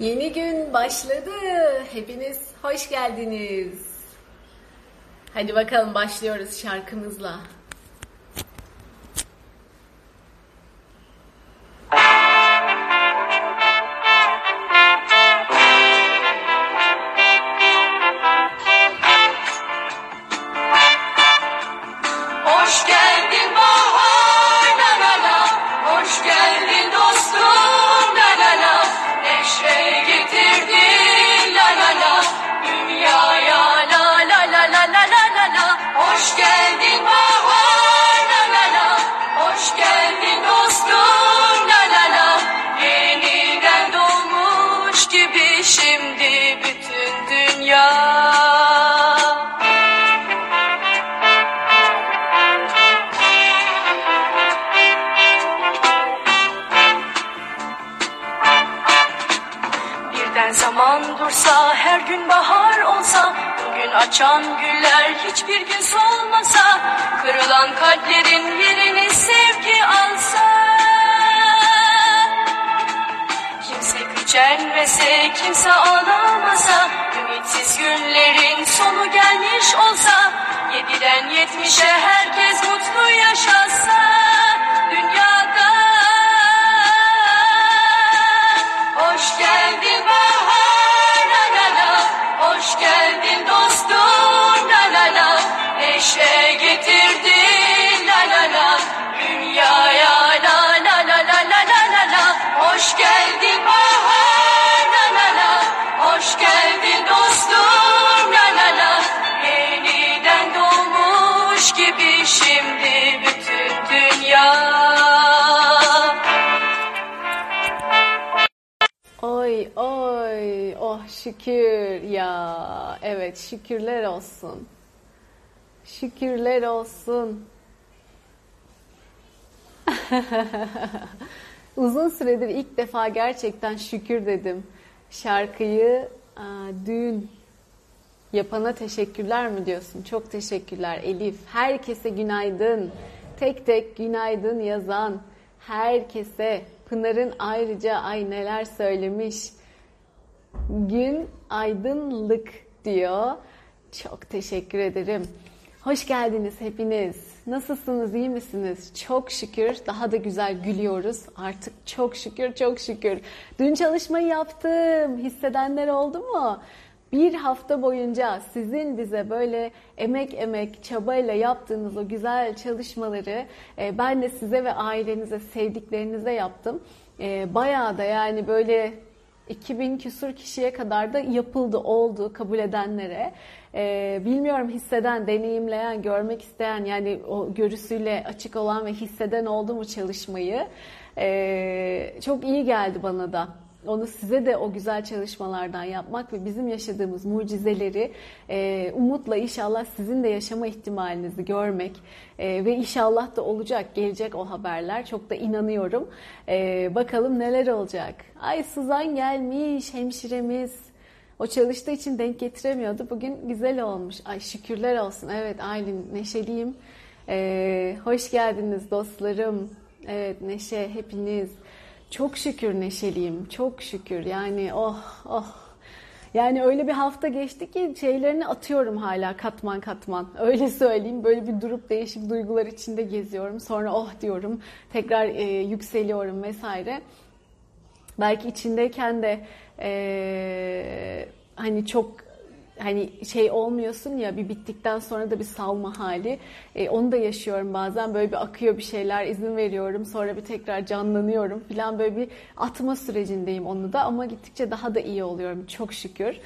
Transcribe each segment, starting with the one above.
Yeni gün başladı. Hepiniz hoş geldiniz. Hadi bakalım başlıyoruz şarkımızla. Şükür ya evet şükürler olsun. Şükürler olsun. Uzun süredir ilk defa gerçekten şükür dedim. Şarkıyı aa, dün yapana teşekkürler mi diyorsun? Çok teşekkürler Elif. Herkese günaydın. Tek tek günaydın yazan herkese Pınar'ın ayrıca ay neler söylemiş. Gün aydınlık diyor. Çok teşekkür ederim. Hoş geldiniz hepiniz. Nasılsınız, iyi misiniz? Çok şükür daha da güzel gülüyoruz. Artık çok şükür, çok şükür. Dün çalışmayı yaptım. Hissedenler oldu mu? Bir hafta boyunca sizin bize böyle emek emek çabayla yaptığınız o güzel çalışmaları e, ben de size ve ailenize, sevdiklerinize yaptım. E, bayağı da yani böyle 2000 küsur kişiye kadar da yapıldı, oldu kabul edenlere. Ee, bilmiyorum hisseden, deneyimleyen, görmek isteyen yani o görüsüyle açık olan ve hisseden oldu mu çalışmayı. Ee, çok iyi geldi bana da. Onu size de o güzel çalışmalardan yapmak ve bizim yaşadığımız mucizeleri e, umutla inşallah sizin de yaşama ihtimalinizi görmek e, ve inşallah da olacak, gelecek o haberler. Çok da inanıyorum. E, bakalım neler olacak. Ay Suzan gelmiş, hemşiremiz. O çalıştığı için denk getiremiyordu. Bugün güzel olmuş. Ay şükürler olsun. Evet Aylin neşeliyim. E, hoş geldiniz dostlarım. Evet Neşe hepiniz. Çok şükür neşeliyim. Çok şükür. Yani oh oh. Yani öyle bir hafta geçti ki şeylerini atıyorum hala katman katman. Öyle söyleyeyim. Böyle bir durup değişik duygular içinde geziyorum. Sonra oh diyorum. Tekrar e, yükseliyorum vesaire. Belki içindeyken de e, hani çok hani şey olmuyorsun ya bir bittikten sonra da bir salma hali. E, onu da yaşıyorum bazen böyle bir akıyor bir şeyler izin veriyorum sonra bir tekrar canlanıyorum falan böyle bir atma sürecindeyim onu da ama gittikçe daha da iyi oluyorum çok şükür.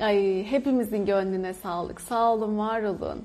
Ay hepimizin gönlüne sağlık. Sağ olun, var olun.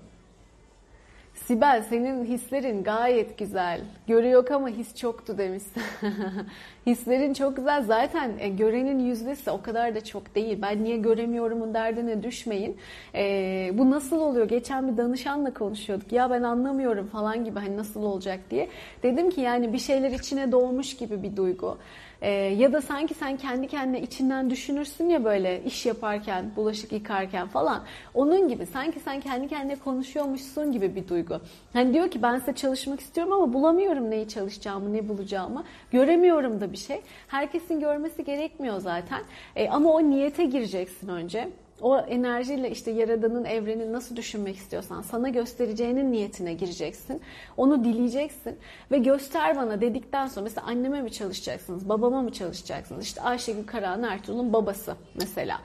Sibel senin hislerin gayet güzel. Görü yok ama his çoktu demişsin. Hislerin çok güzel. Zaten e, görenin yüzdesi o kadar da çok değil. Ben niye göremiyorumun derdine düşmeyin. E, bu nasıl oluyor? Geçen bir danışanla konuşuyorduk. Ya ben anlamıyorum falan gibi hani nasıl olacak diye. Dedim ki yani bir şeyler içine doğmuş gibi bir duygu. Ee, ya da sanki sen kendi kendine içinden düşünürsün ya böyle iş yaparken, bulaşık yıkarken falan. Onun gibi sanki sen kendi kendine konuşuyormuşsun gibi bir duygu. Hani diyor ki ben size çalışmak istiyorum ama bulamıyorum neyi çalışacağımı, ne bulacağımı. Göremiyorum da bir şey. Herkesin görmesi gerekmiyor zaten. E, ama o niyete gireceksin önce o enerjiyle işte yaradanın evrenin nasıl düşünmek istiyorsan sana göstereceğinin niyetine gireceksin. Onu dileyeceksin ve göster bana dedikten sonra mesela anneme mi çalışacaksınız, babama mı çalışacaksınız? İşte Ayşegül Karahan Ertuğrul'un babası mesela.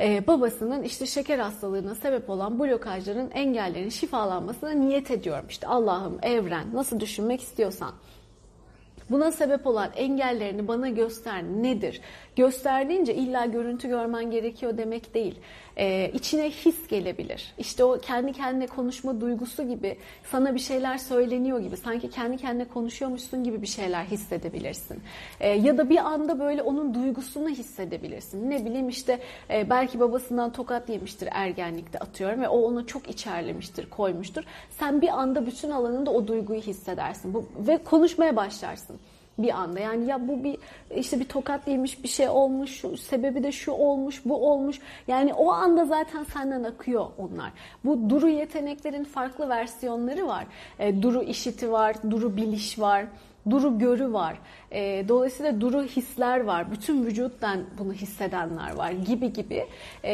Ee, babasının işte şeker hastalığına sebep olan blokajların, engellerin şifalanmasına niyet ediyorum. İşte Allah'ım, evren nasıl düşünmek istiyorsan. Buna sebep olan engellerini bana göster nedir? Gösterdiğince illa görüntü görmen gerekiyor demek değil. Ee, içine his gelebilir. İşte o kendi kendine konuşma duygusu gibi sana bir şeyler söyleniyor gibi sanki kendi kendine konuşuyormuşsun gibi bir şeyler hissedebilirsin. Ee, ya da bir anda böyle onun duygusunu hissedebilirsin. Ne bileyim işte e, belki babasından tokat yemiştir ergenlikte atıyorum ve o onu çok içerlemiştir, koymuştur. Sen bir anda bütün alanında o duyguyu hissedersin bu, ve konuşmaya başlarsın bir anda. Yani ya bu bir işte bir tokat yemiş bir şey olmuş, şu, sebebi de şu olmuş, bu olmuş. Yani o anda zaten senden akıyor onlar. Bu duru yeteneklerin farklı versiyonları var. E, duru işiti var, duru biliş var. Duru görü var. E, dolayısıyla duru hisler var. Bütün vücuttan bunu hissedenler var gibi gibi. E,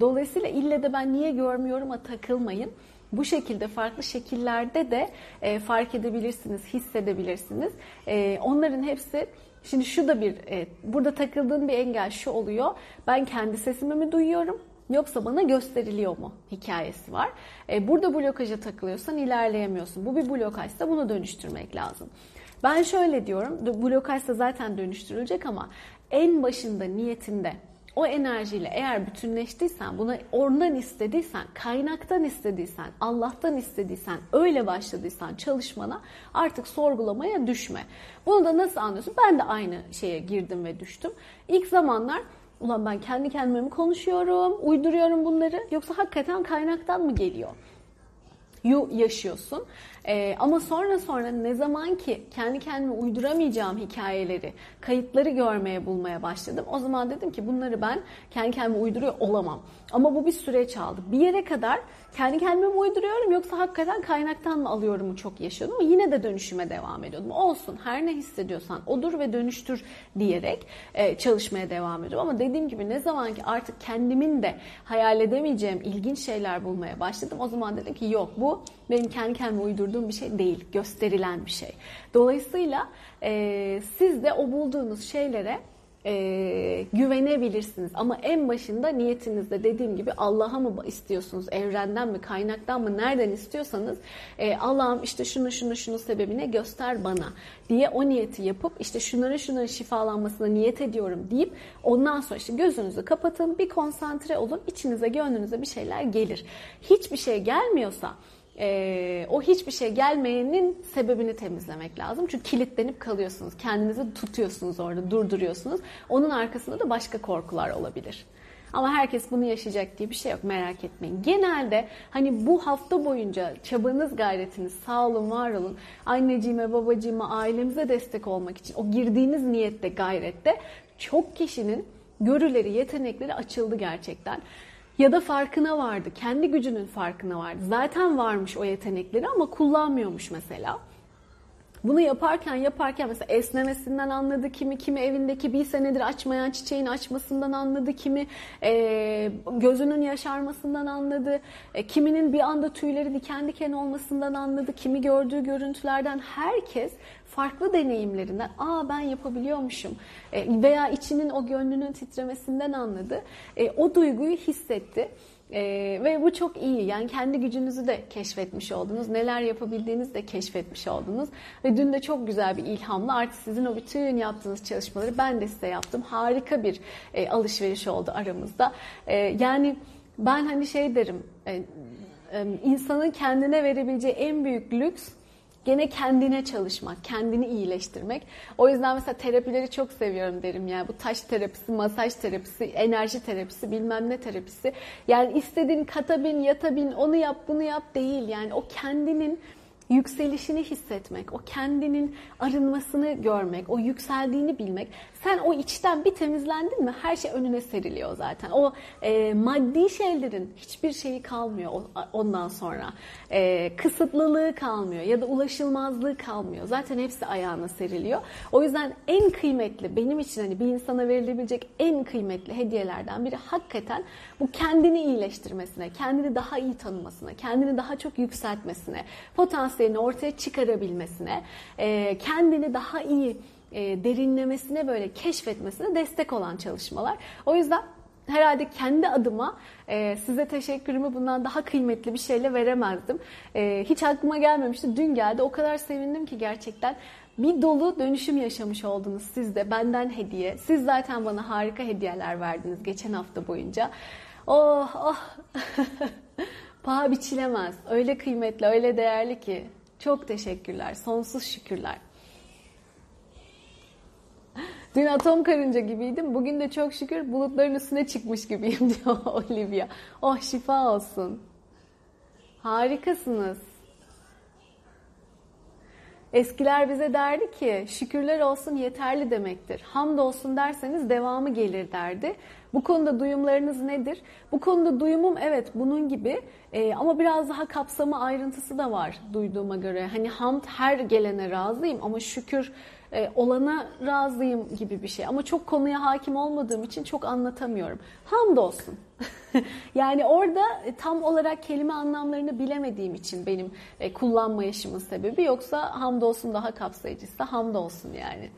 dolayısıyla ille de ben niye görmüyorum'a takılmayın bu şekilde farklı şekillerde de e, fark edebilirsiniz, hissedebilirsiniz. E, onların hepsi Şimdi şu da bir, e, burada takıldığın bir engel şu oluyor. Ben kendi sesimi mi duyuyorum? Yoksa bana gösteriliyor mu hikayesi var. E, burada blokaja takılıyorsan ilerleyemiyorsun. Bu bir blokajsa bunu dönüştürmek lazım. Ben şöyle diyorum, blokajsa zaten dönüştürülecek ama en başında niyetinde o enerjiyle eğer bütünleştiysen, buna ondan istediysen, kaynaktan istediysen, Allah'tan istediysen, öyle başladıysan çalışmana artık sorgulamaya düşme. Bunu da nasıl anlıyorsun? Ben de aynı şeye girdim ve düştüm. İlk zamanlar ulan ben kendi kendime mi konuşuyorum, uyduruyorum bunları yoksa hakikaten kaynaktan mı geliyor? yu yaşıyorsun. Ee, ama sonra sonra ne zaman ki kendi kendime uyduramayacağım hikayeleri, kayıtları görmeye bulmaya başladım. O zaman dedim ki bunları ben kendi kendime uyduruyor olamam. Ama bu bir süreç aldı. Bir yere kadar kendi kendime mi uyduruyorum yoksa hakikaten kaynaktan mı alıyorum çok yaşıyordum ama yine de dönüşüme devam ediyordum. Olsun her ne hissediyorsan odur ve dönüştür diyerek e, çalışmaya devam ediyorum. Ama dediğim gibi ne zaman ki artık kendimin de hayal edemeyeceğim ilginç şeyler bulmaya başladım. O zaman dedim ki yok bu benim kendi kendime uydurduğum bir şey değil, gösterilen bir şey. Dolayısıyla e, siz de o bulduğunuz şeylere e, güvenebilirsiniz. Ama en başında niyetinizde dediğim gibi Allah'a mı istiyorsunuz, evrenden mi, kaynaktan mı, nereden istiyorsanız e, Allah'ım işte şunu şunu şunu sebebine göster bana diye o niyeti yapıp işte şunların şunların şifalanmasına niyet ediyorum deyip ondan sonra işte gözünüzü kapatın, bir konsantre olun, içinize, gönlünüze bir şeyler gelir. Hiçbir şey gelmiyorsa e, o hiçbir şey gelmeyenin sebebini temizlemek lazım. Çünkü kilitlenip kalıyorsunuz. Kendinizi tutuyorsunuz orada, durduruyorsunuz. Onun arkasında da başka korkular olabilir. Ama herkes bunu yaşayacak diye bir şey yok merak etmeyin. Genelde hani bu hafta boyunca çabanız gayretiniz sağ olun var olun anneciğime babacığıma ailemize destek olmak için o girdiğiniz niyette gayrette çok kişinin görüleri yetenekleri açıldı gerçekten ya da farkına vardı. Kendi gücünün farkına vardı. Zaten varmış o yetenekleri ama kullanmıyormuş mesela. Bunu yaparken yaparken mesela esnemesinden anladı kimi, kimi evindeki bir senedir açmayan çiçeğin açmasından anladı, kimi e, gözünün yaşarmasından anladı, e, kiminin bir anda tüyleri diken diken olmasından anladı, kimi gördüğü görüntülerden herkes farklı deneyimlerinden aa ben yapabiliyormuşum e, veya içinin o gönlünün titremesinden anladı. E, o duyguyu hissetti. Ee, ve bu çok iyi. Yani kendi gücünüzü de keşfetmiş oldunuz. Neler yapabildiğinizi de keşfetmiş oldunuz. Ve dün de çok güzel bir ilhamla artık sizin o bütün yaptığınız çalışmaları ben de size yaptım. Harika bir e, alışveriş oldu aramızda. E, yani ben hani şey derim, e, e, insanın kendine verebileceği en büyük lüks gene kendine çalışmak, kendini iyileştirmek. O yüzden mesela terapileri çok seviyorum derim yani. Bu taş terapisi, masaj terapisi, enerji terapisi, bilmem ne terapisi. Yani istediğin katabin, yatabin, onu yap, bunu yap değil. Yani o kendinin yükselişini hissetmek, o kendinin arınmasını görmek, o yükseldiğini bilmek. Sen o içten bir temizlendin mi her şey önüne seriliyor zaten. O e, maddi şeylerin hiçbir şeyi kalmıyor ondan sonra. E, kısıtlılığı kalmıyor ya da ulaşılmazlığı kalmıyor. Zaten hepsi ayağına seriliyor. O yüzden en kıymetli benim için hani bir insana verilebilecek en kıymetli hediyelerden biri hakikaten bu kendini iyileştirmesine, kendini daha iyi tanımasına, kendini daha çok yükseltmesine, potansiyelini ortaya çıkarabilmesine, e, kendini daha iyi e, derinlemesine böyle keşfetmesine destek olan çalışmalar. O yüzden herhalde kendi adıma e, size teşekkürümü bundan daha kıymetli bir şeyle veremezdim. Hiç aklıma gelmemişti. Dün geldi. O kadar sevindim ki gerçekten bir dolu dönüşüm yaşamış oldunuz siz de. Benden hediye. Siz zaten bana harika hediyeler verdiniz geçen hafta boyunca. Oh oh. Paha biçilemez. Öyle kıymetli, öyle değerli ki. Çok teşekkürler. Sonsuz şükürler. Dün atom karınca gibiydim. Bugün de çok şükür bulutların üstüne çıkmış gibiyim diyor Olivia. Oh şifa olsun. Harikasınız. Eskiler bize derdi ki şükürler olsun yeterli demektir. Hamd olsun derseniz devamı gelir derdi. Bu konuda duyumlarınız nedir? Bu konuda duyumum evet bunun gibi e, ama biraz daha kapsamı ayrıntısı da var duyduğuma göre. Hani hamd her gelene razıyım ama şükür e, olana razıyım gibi bir şey. Ama çok konuya hakim olmadığım için çok anlatamıyorum. Hamdolsun. yani orada e, tam olarak kelime anlamlarını bilemediğim için benim e, kullanmayışımın sebebi. Yoksa hamdolsun daha kapsayıcısı hamdolsun yani.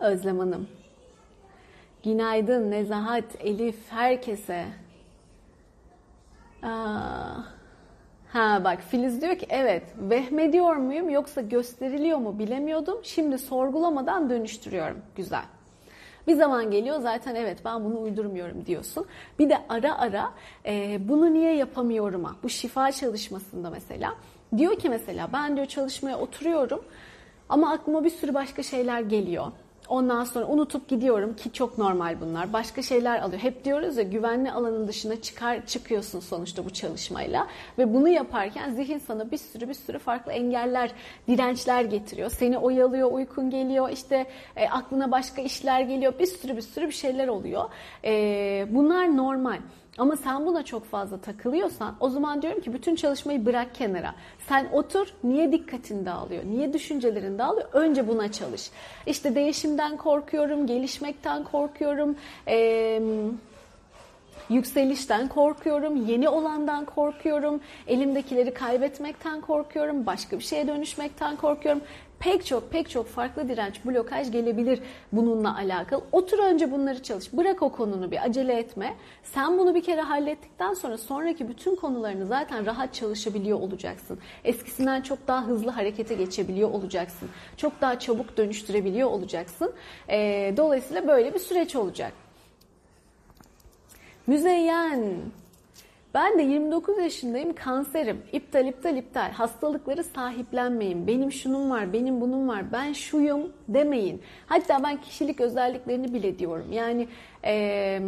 Özlem Hanım. Günaydın, Nezahat, Elif, herkese. Aa, Ha bak Filiz diyor ki evet vehmediyor muyum yoksa gösteriliyor mu bilemiyordum. Şimdi sorgulamadan dönüştürüyorum. Güzel. Bir zaman geliyor zaten evet ben bunu uydurmuyorum diyorsun. Bir de ara ara e, bunu niye yapamıyorum'a bu şifa çalışmasında mesela diyor ki mesela ben diyor çalışmaya oturuyorum ama aklıma bir sürü başka şeyler geliyor. Ondan sonra unutup gidiyorum ki çok normal bunlar. Başka şeyler alıyor. Hep diyoruz ya güvenli alanın dışına çıkar çıkıyorsun sonuçta bu çalışmayla ve bunu yaparken zihin sana bir sürü bir sürü farklı engeller, dirençler getiriyor. Seni oyalıyor, uykun geliyor, işte e, aklına başka işler geliyor. Bir sürü bir sürü bir şeyler oluyor. E, bunlar normal. Ama sen buna çok fazla takılıyorsan o zaman diyorum ki bütün çalışmayı bırak kenara. Sen otur niye dikkatin dağılıyor? Niye düşüncelerin dağılıyor? Önce buna çalış. İşte değişimden korkuyorum, gelişmekten korkuyorum. Eee Yükselişten korkuyorum, yeni olandan korkuyorum, elimdekileri kaybetmekten korkuyorum, başka bir şeye dönüşmekten korkuyorum pek çok pek çok farklı direnç, blokaj gelebilir bununla alakalı. Otur önce bunları çalış. Bırak o konunu bir acele etme. Sen bunu bir kere hallettikten sonra sonraki bütün konularını zaten rahat çalışabiliyor olacaksın. Eskisinden çok daha hızlı harekete geçebiliyor olacaksın. Çok daha çabuk dönüştürebiliyor olacaksın. E, dolayısıyla böyle bir süreç olacak. Müzeyyen ben de 29 yaşındayım, kanserim. İptal, iptal, iptal. Hastalıkları sahiplenmeyin. Benim şunum var, benim bunun var, ben şuyum demeyin. Hatta ben kişilik özelliklerini bile diyorum. Yani e,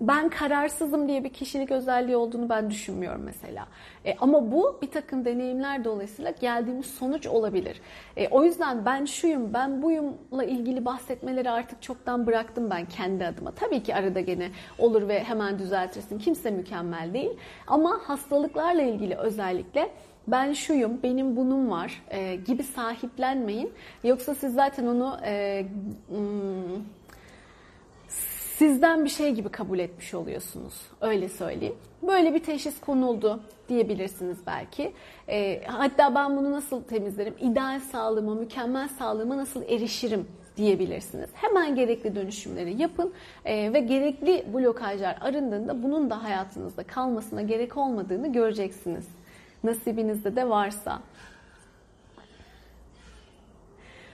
ben kararsızım diye bir kişilik özelliği olduğunu ben düşünmüyorum mesela. E, ama bu bir takım deneyimler dolayısıyla geldiğimiz sonuç olabilir. E, o yüzden ben şuyum, ben buyumla ilgili bahsetmeleri artık çoktan bıraktım ben kendi adıma. Tabii ki arada gene olur ve hemen düzeltirsin. Kimse mükemmel değil. Ama hastalıklarla ilgili özellikle ben şuyum, benim bunun var e, gibi sahiplenmeyin. Yoksa siz zaten onu e, hmm, sizden bir şey gibi kabul etmiş oluyorsunuz. Öyle söyleyeyim. Böyle bir teşhis konuldu diyebilirsiniz belki. E, hatta ben bunu nasıl temizlerim? İdeal sağlığıma, mükemmel sağlığıma nasıl erişirim diyebilirsiniz. Hemen gerekli dönüşümleri yapın e, ve gerekli blokajlar arındığında bunun da hayatınızda kalmasına gerek olmadığını göreceksiniz. Nasibinizde de varsa.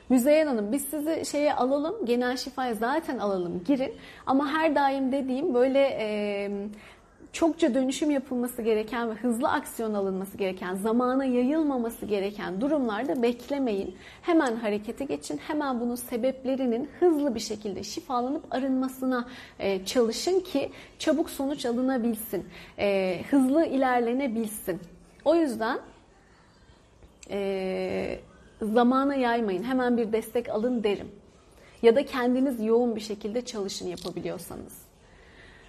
Müzeyyen Hanım biz sizi şeye alalım, genel şifaya zaten alalım, girin. Ama her daim dediğim böyle e, çokça dönüşüm yapılması gereken ve hızlı aksiyon alınması gereken, zamana yayılmaması gereken durumlarda beklemeyin. Hemen harekete geçin. Hemen bunun sebeplerinin hızlı bir şekilde şifalanıp arınmasına çalışın ki çabuk sonuç alınabilsin. Hızlı ilerlenebilsin. O yüzden e, zamana yaymayın. Hemen bir destek alın derim. Ya da kendiniz yoğun bir şekilde çalışın yapabiliyorsanız.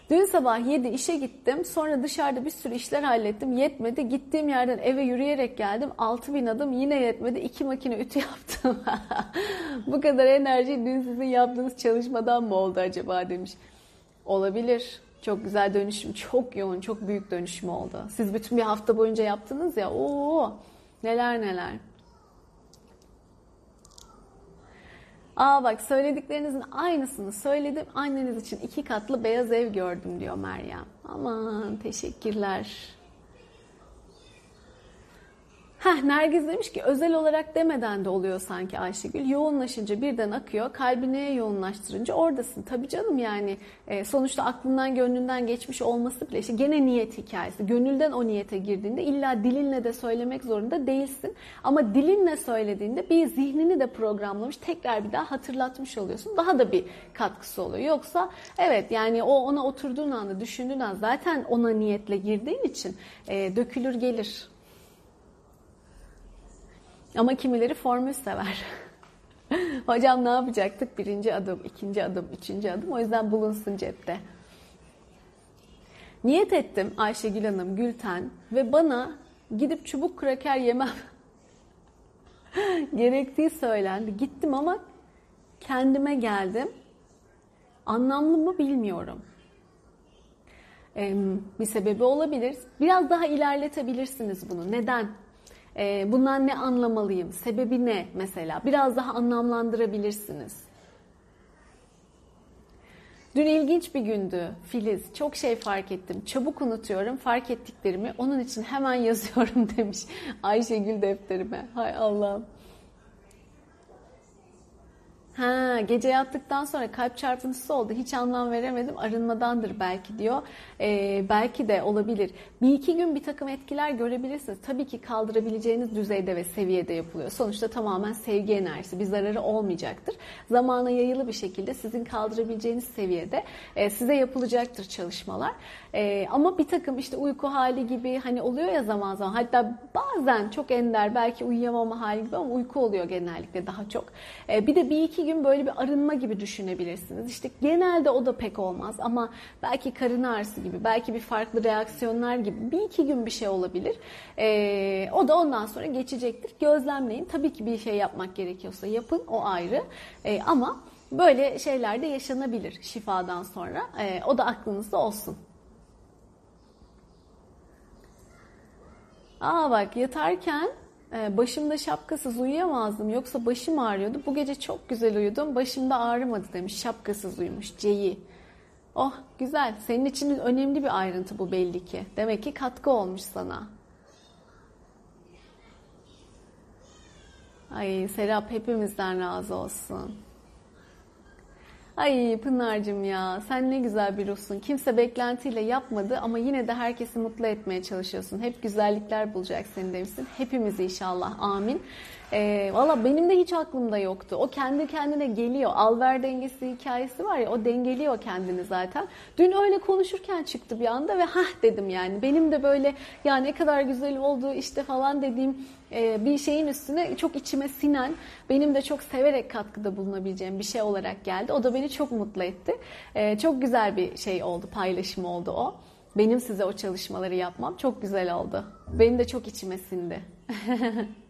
Dün sabah 7 işe gittim. Sonra dışarıda bir sürü işler hallettim. Yetmedi. Gittiğim yerden eve yürüyerek geldim. 6000 adım yine yetmedi. 2 makine ütü yaptım. Bu kadar enerji dün sizin yaptığınız çalışmadan mı oldu acaba demiş. Olabilir. Çok güzel dönüşüm. Çok yoğun, çok büyük dönüşüm oldu. Siz bütün bir hafta boyunca yaptınız ya. Oo, neler neler. Aa bak söylediklerinizin aynısını söyledim. Anneniz için iki katlı beyaz ev gördüm diyor Meryem. Aman teşekkürler. Heh, Nergiz demiş ki özel olarak demeden de oluyor sanki Ayşegül. Yoğunlaşınca birden akıyor. Kalbi neye yoğunlaştırınca oradasın. Tabii canım yani e, sonuçta aklından gönlünden geçmiş olması bile işte gene niyet hikayesi. Gönülden o niyete girdiğinde illa dilinle de söylemek zorunda değilsin. Ama dilinle söylediğinde bir zihnini de programlamış tekrar bir daha hatırlatmış oluyorsun. Daha da bir katkısı oluyor. Yoksa evet yani o ona oturduğun anda düşündüğün anda zaten ona niyetle girdiğin için e, dökülür gelir. Ama kimileri formül sever. Hocam ne yapacaktık? Birinci adım, ikinci adım, üçüncü adım. O yüzden bulunsun cepte. Niyet ettim Ayşegül Hanım, Gülten ve bana gidip çubuk kraker yemem gerektiği söylendi. Gittim ama kendime geldim. Anlamlı mı bilmiyorum. Ee, bir sebebi olabilir. Biraz daha ilerletebilirsiniz bunu. Neden? E, bundan ne anlamalıyım? Sebebi ne mesela? Biraz daha anlamlandırabilirsiniz. Dün ilginç bir gündü Filiz. Çok şey fark ettim. Çabuk unutuyorum fark ettiklerimi. Onun için hemen yazıyorum demiş Ayşegül defterime. Hay Allah'ım. Ha, gece yattıktan sonra kalp çarpıntısı oldu. Hiç anlam veremedim. Arınmadandır belki diyor. Ee, belki de olabilir. Bir iki gün bir takım etkiler görebilirsiniz. Tabii ki kaldırabileceğiniz düzeyde ve seviyede yapılıyor. Sonuçta tamamen sevgi enerjisi. Bir zararı olmayacaktır. Zamana yayılı bir şekilde sizin kaldırabileceğiniz seviyede e, size yapılacaktır çalışmalar. E, ama bir takım işte uyku hali gibi hani oluyor ya zaman zaman. Hatta bazen çok ender belki uyuyamama hali gibi ama uyku oluyor genellikle daha çok. E, bir de bir iki gün böyle bir arınma gibi düşünebilirsiniz. İşte genelde o da pek olmaz ama belki karın ağrısı gibi, belki bir farklı reaksiyonlar gibi bir iki gün bir şey olabilir. Ee, o da ondan sonra geçecektir. Gözlemleyin. Tabii ki bir şey yapmak gerekiyorsa yapın, o ayrı. Ee, ama böyle şeyler de yaşanabilir şifadan sonra. Ee, o da aklınızda olsun. Aa bak yatarken başımda şapkasız uyuyamazdım yoksa başım ağrıyordu. Bu gece çok güzel uyudum. Başımda ağrımadı demiş. Şapkasız uyumuş. Ceyi. Oh güzel. Senin için önemli bir ayrıntı bu belli ki. Demek ki katkı olmuş sana. Ay Serap hepimizden razı olsun. Ay Pınar'cığım ya sen ne güzel bir ruhsun. Kimse beklentiyle yapmadı ama yine de herkesi mutlu etmeye çalışıyorsun. Hep güzellikler bulacak senin demişsin. Hepimiz inşallah. Amin. E, Valla benim de hiç aklımda yoktu. O kendi kendine geliyor. Alver dengesi hikayesi var ya o dengeliyor kendini zaten. Dün öyle konuşurken çıktı bir anda ve hah dedim yani. Benim de böyle ya ne kadar güzel oldu işte falan dediğim e, bir şeyin üstüne çok içime sinen, benim de çok severek katkıda bulunabileceğim bir şey olarak geldi. O da beni çok mutlu etti. E, çok güzel bir şey oldu, paylaşım oldu o. Benim size o çalışmaları yapmam çok güzel oldu. Benim de çok içime sindi.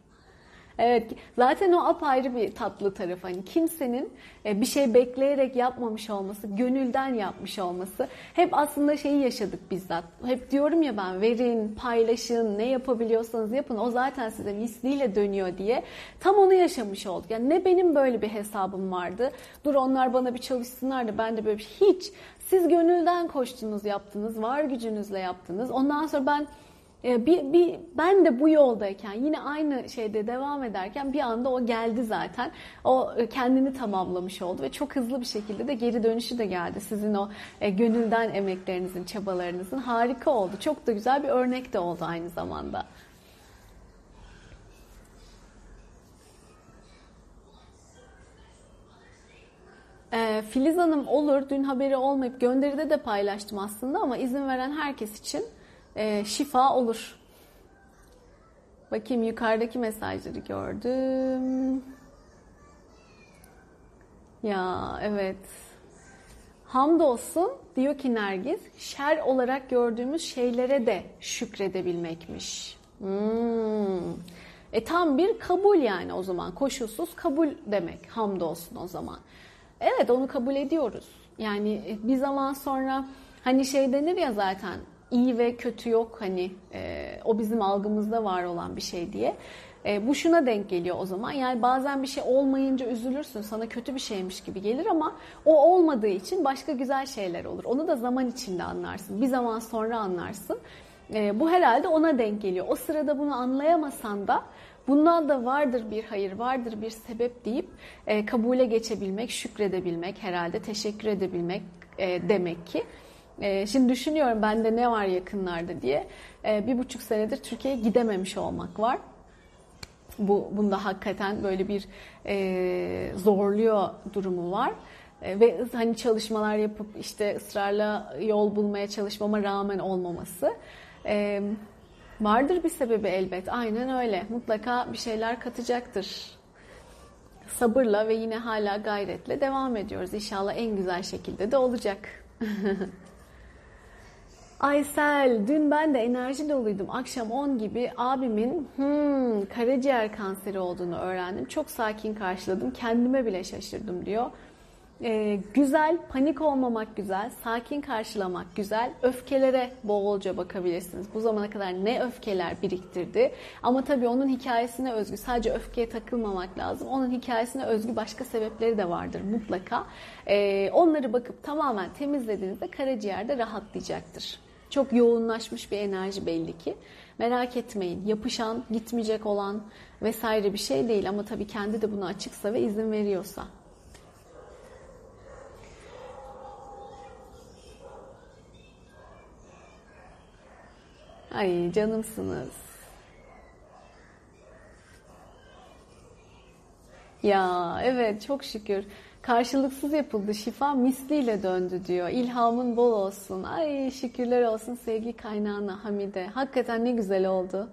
Evet zaten o apayrı bir tatlı taraf. Hani kimsenin e, bir şey bekleyerek yapmamış olması, gönülden yapmış olması. Hep aslında şeyi yaşadık bizzat. Hep diyorum ya ben verin, paylaşın, ne yapabiliyorsanız yapın. O zaten size misliyle dönüyor diye. Tam onu yaşamış olduk. Yani ne benim böyle bir hesabım vardı. Dur onlar bana bir çalışsınlar da ben de böyle bir şey. Hiç. Siz gönülden koştunuz, yaptınız. Var gücünüzle yaptınız. Ondan sonra ben bir, bir, ben de bu yoldayken yine aynı şeyde devam ederken bir anda o geldi zaten. O e, kendini tamamlamış oldu ve çok hızlı bir şekilde de geri dönüşü de geldi. Sizin o e, gönülden emeklerinizin, çabalarınızın harika oldu. Çok da güzel bir örnek de oldu aynı zamanda. E, Filiz Hanım olur. Dün haberi olmayıp gönderide de paylaştım aslında ama izin veren herkes için e, şifa olur. Bakayım yukarıdaki mesajları gördüm. Ya evet. Hamdolsun diyor ki Nergiz, şer olarak gördüğümüz şeylere de şükredebilmekmiş. Hmm. E tam bir kabul yani o zaman. Koşulsuz kabul demek. Hamdolsun o zaman. Evet onu kabul ediyoruz. Yani e, bir zaman sonra hani şey denir ya zaten iyi ve kötü yok hani e, o bizim algımızda var olan bir şey diye. E, bu şuna denk geliyor o zaman. Yani bazen bir şey olmayınca üzülürsün. Sana kötü bir şeymiş gibi gelir ama o olmadığı için başka güzel şeyler olur. Onu da zaman içinde anlarsın. Bir zaman sonra anlarsın. E, bu herhalde ona denk geliyor. O sırada bunu anlayamasan da bundan da vardır bir hayır, vardır bir sebep deyip e, kabule geçebilmek, şükredebilmek herhalde, teşekkür edebilmek e, demek ki. E, şimdi düşünüyorum bende ne var yakınlarda diye. E, bir buçuk senedir Türkiye'ye gidememiş olmak var. Bu bunda hakikaten böyle bir e, zorluyor durumu var. E, ve hani çalışmalar yapıp işte ısrarla yol bulmaya çalışmama rağmen olmaması. E, vardır bir sebebi elbet. Aynen öyle. Mutlaka bir şeyler katacaktır. Sabırla ve yine hala gayretle devam ediyoruz. İnşallah en güzel şekilde de olacak. Aysel, dün ben de enerji doluydum. Akşam 10 gibi abimin hmm, karaciğer kanseri olduğunu öğrendim. Çok sakin karşıladım. Kendime bile şaşırdım diyor. Ee, güzel, panik olmamak güzel, sakin karşılamak güzel. Öfkelere bolca bakabilirsiniz. Bu zamana kadar ne öfkeler biriktirdi. Ama tabii onun hikayesine özgü. Sadece öfkeye takılmamak lazım. Onun hikayesine özgü başka sebepleri de vardır mutlaka. Ee, onları bakıp tamamen temizlediğinizde karaciğerde rahatlayacaktır. Çok yoğunlaşmış bir enerji belli ki. Merak etmeyin. Yapışan, gitmeyecek olan vesaire bir şey değil ama tabii kendi de buna açıksa ve izin veriyorsa. Ay canımsınız. Ya evet çok şükür. Karşılıksız yapıldı. Şifa misliyle döndü diyor. İlhamın bol olsun. Ay şükürler olsun sevgi kaynağına Hamide. Hakikaten ne güzel oldu.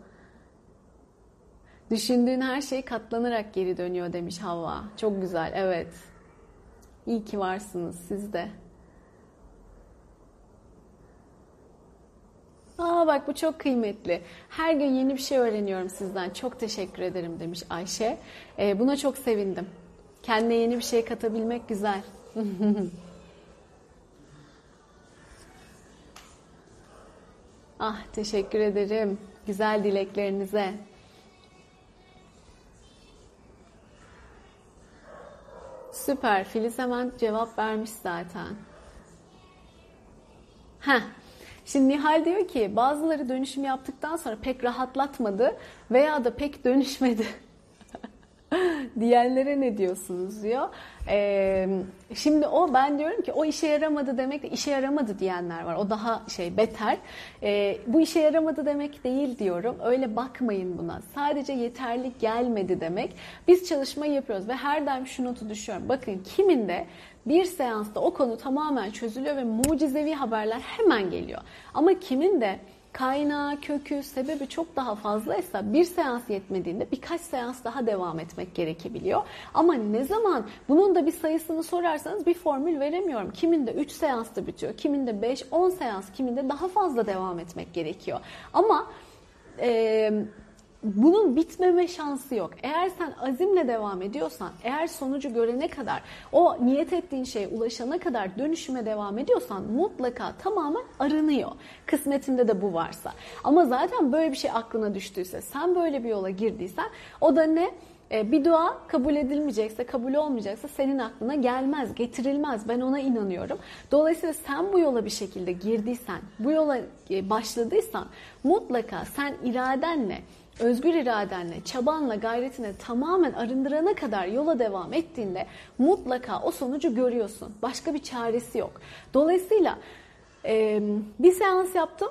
Düşündüğün her şey katlanarak geri dönüyor demiş Havva. Çok güzel evet. İyi ki varsınız siz de. Aa bak bu çok kıymetli. Her gün yeni bir şey öğreniyorum sizden. Çok teşekkür ederim demiş Ayşe. Ee, buna çok sevindim. Kendine yeni bir şey katabilmek güzel. ah teşekkür ederim. Güzel dileklerinize. Süper. Filiz hemen cevap vermiş zaten. Heh. Şimdi Nihal diyor ki bazıları dönüşüm yaptıktan sonra pek rahatlatmadı veya da pek dönüşmedi. diyenlere ne diyorsunuz diyor. Ee, şimdi o ben diyorum ki o işe yaramadı demek de işe yaramadı diyenler var. O daha şey beter. Ee, bu işe yaramadı demek değil diyorum. Öyle bakmayın buna. Sadece yeterli gelmedi demek. Biz çalışmayı yapıyoruz ve her daim şu notu düşüyorum. Bakın kiminde bir seansta o konu tamamen çözülüyor ve mucizevi haberler hemen geliyor. Ama kimin de kaynağı, kökü, sebebi çok daha fazlaysa bir seans yetmediğinde birkaç seans daha devam etmek gerekebiliyor. Ama ne zaman bunun da bir sayısını sorarsanız bir formül veremiyorum. Kiminde 3 seansta bitiyor, kiminde 5, 10 seans, kiminde daha fazla devam etmek gerekiyor. Ama e, bunun bitmeme şansı yok. Eğer sen azimle devam ediyorsan, eğer sonucu görene kadar, o niyet ettiğin şeye ulaşana kadar dönüşüme devam ediyorsan mutlaka tamamen aranıyor. Kısmetinde de bu varsa. Ama zaten böyle bir şey aklına düştüyse, sen böyle bir yola girdiysen o da ne? E, bir dua kabul edilmeyecekse, kabul olmayacaksa senin aklına gelmez, getirilmez. Ben ona inanıyorum. Dolayısıyla sen bu yola bir şekilde girdiysen, bu yola e, başladıysan mutlaka sen iradenle, özgür iradenle, çabanla, gayretine tamamen arındırana kadar yola devam ettiğinde mutlaka o sonucu görüyorsun. Başka bir çaresi yok. Dolayısıyla e, bir seans yaptım,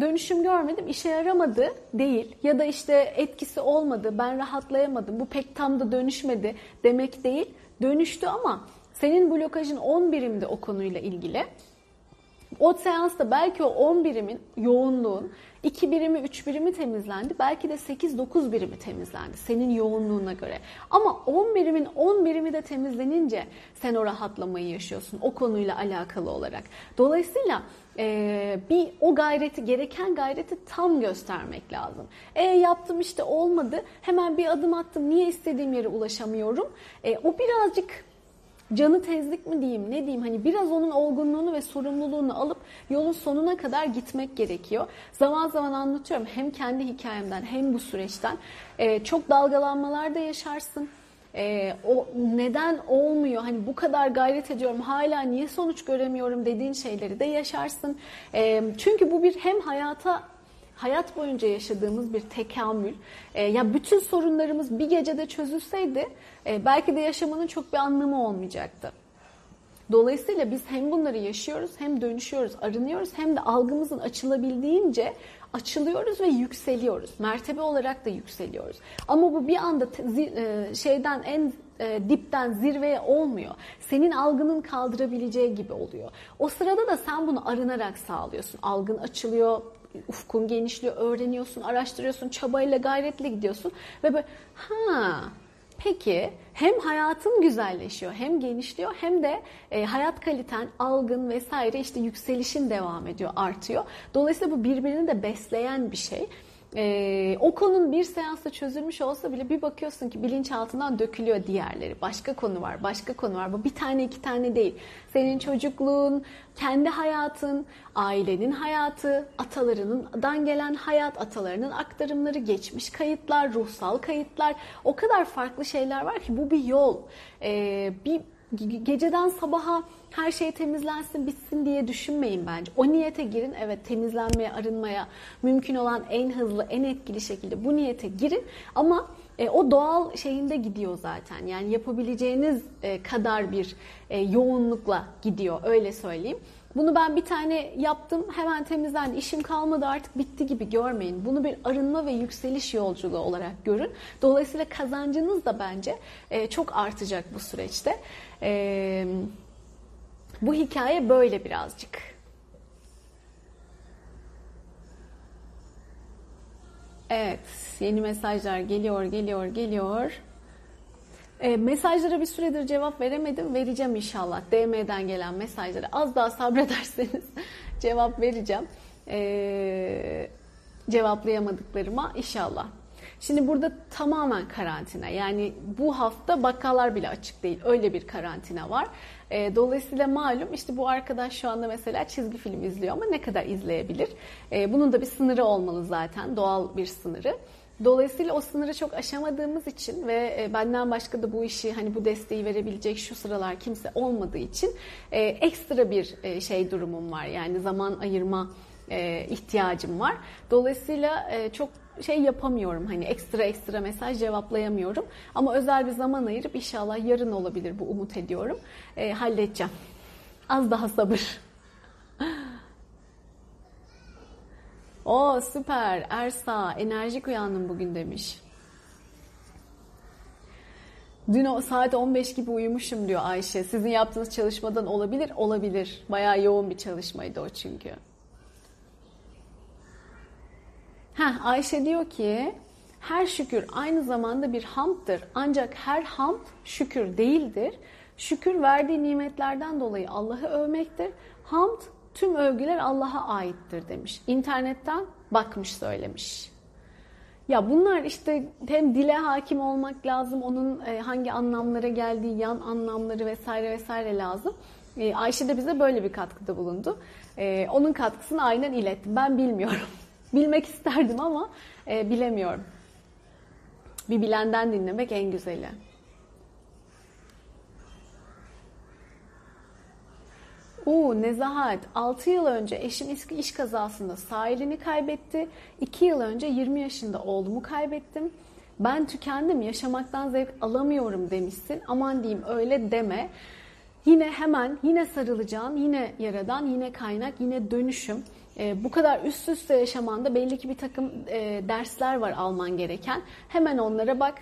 dönüşüm görmedim, işe yaramadı değil ya da işte etkisi olmadı, ben rahatlayamadım, bu pek tam da dönüşmedi demek değil. Dönüştü ama senin blokajın 10 birimdi o konuyla ilgili. O seansta belki o 10 birimin yoğunluğun 2 birimi 3 birimi temizlendi. Belki de 8-9 birimi temizlendi senin yoğunluğuna göre. Ama 10 birimin 10 birimi de temizlenince sen o rahatlamayı yaşıyorsun o konuyla alakalı olarak. Dolayısıyla e, bir o gayreti gereken gayreti tam göstermek lazım. E yaptım işte olmadı hemen bir adım attım niye istediğim yere ulaşamıyorum. E, o birazcık canı tezlik mi diyeyim ne diyeyim hani biraz onun olgunluğunu ve sorumluluğunu alıp yolun sonuna kadar gitmek gerekiyor. Zaman zaman anlatıyorum hem kendi hikayemden hem bu süreçten ee, çok dalgalanmalar da yaşarsın. Ee, o neden olmuyor hani bu kadar gayret ediyorum hala niye sonuç göremiyorum dediğin şeyleri de yaşarsın. Ee, çünkü bu bir hem hayata hayat boyunca yaşadığımız bir tekamül. E, ya bütün sorunlarımız bir gecede çözülseydi e, belki de yaşamanın çok bir anlamı olmayacaktı. Dolayısıyla biz hem bunları yaşıyoruz hem dönüşüyoruz, arınıyoruz hem de algımızın açılabildiğince açılıyoruz ve yükseliyoruz. Mertebe olarak da yükseliyoruz. Ama bu bir anda e, şeyden en e, dipten zirveye olmuyor. Senin algının kaldırabileceği gibi oluyor. O sırada da sen bunu arınarak sağlıyorsun. Algın açılıyor, ufkun genişliyor, öğreniyorsun, araştırıyorsun, çabayla gayretle gidiyorsun ve böyle ha Peki hem hayatın güzelleşiyor hem genişliyor hem de e, hayat kaliten, algın vesaire işte yükselişin devam ediyor, artıyor. Dolayısıyla bu birbirini de besleyen bir şey e, o konun bir seansta çözülmüş olsa bile bir bakıyorsun ki bilinçaltından dökülüyor diğerleri. Başka konu var, başka konu var. Bu bir tane iki tane değil. Senin çocukluğun, kendi hayatın, ailenin hayatı, atalarından gelen hayat, atalarının aktarımları, geçmiş kayıtlar, ruhsal kayıtlar. O kadar farklı şeyler var ki bu bir yol. E, bir geceden sabaha her şey temizlensin bitsin diye düşünmeyin bence. O niyete girin. Evet temizlenmeye, arınmaya mümkün olan en hızlı, en etkili şekilde bu niyete girin. Ama e, o doğal şeyinde gidiyor zaten. Yani yapabileceğiniz e, kadar bir e, yoğunlukla gidiyor öyle söyleyeyim. Bunu ben bir tane yaptım hemen temizlendi işim kalmadı artık bitti gibi görmeyin. Bunu bir arınma ve yükseliş yolculuğu olarak görün. Dolayısıyla kazancınız da bence e, çok artacak bu süreçte. E, bu hikaye böyle birazcık. Evet, yeni mesajlar geliyor, geliyor, geliyor. E, mesajlara bir süredir cevap veremedim. Vereceğim inşallah. DM'den gelen mesajlara az daha sabrederseniz cevap vereceğim. E, cevaplayamadıklarıma inşallah. Şimdi burada tamamen karantina. Yani bu hafta bakkallar bile açık değil. Öyle bir karantina var. E, dolayısıyla malum işte bu arkadaş şu anda mesela çizgi film izliyor ama ne kadar izleyebilir? E, bunun da bir sınırı olmalı zaten. Doğal bir sınırı. Dolayısıyla o sınırı çok aşamadığımız için ve e, benden başka da bu işi hani bu desteği verebilecek şu sıralar kimse olmadığı için e, ekstra bir e, şey durumum var. Yani zaman ayırma ihtiyacım var. Dolayısıyla çok şey yapamıyorum hani ekstra ekstra mesaj cevaplayamıyorum. Ama özel bir zaman ayırıp inşallah yarın olabilir bu umut ediyorum. halledeceğim. Az daha sabır. O süper Ersa enerjik uyandım bugün demiş. Dün o saat 15 gibi uyumuşum diyor Ayşe. Sizin yaptığınız çalışmadan olabilir, olabilir. Bayağı yoğun bir çalışmaydı o çünkü. Heh, Ayşe diyor ki her şükür aynı zamanda bir hamdır. Ancak her hamd şükür değildir. Şükür verdiği nimetlerden dolayı Allah'ı övmektir. Hamd tüm övgüler Allah'a aittir demiş. İnternetten bakmış söylemiş. Ya bunlar işte hem dile hakim olmak lazım, onun e, hangi anlamlara geldiği, yan anlamları vesaire vesaire lazım. E, Ayşe de bize böyle bir katkıda bulundu. E, onun katkısını aynen ilettim. Ben bilmiyorum. Bilmek isterdim ama bilemiyorum. Bir bilenden dinlemek en güzeli. Uuu Nezahat 6 yıl önce eşim iş kazasında sağ elini kaybetti. 2 yıl önce 20 yaşında oğlumu kaybettim. Ben tükendim yaşamaktan zevk alamıyorum demişsin. Aman diyeyim öyle deme. Yine hemen yine sarılacağın, yine yaradan, yine kaynak, yine dönüşüm. E, bu kadar üst üste yaşamanda belli ki bir takım e, dersler var alman gereken. Hemen onlara bak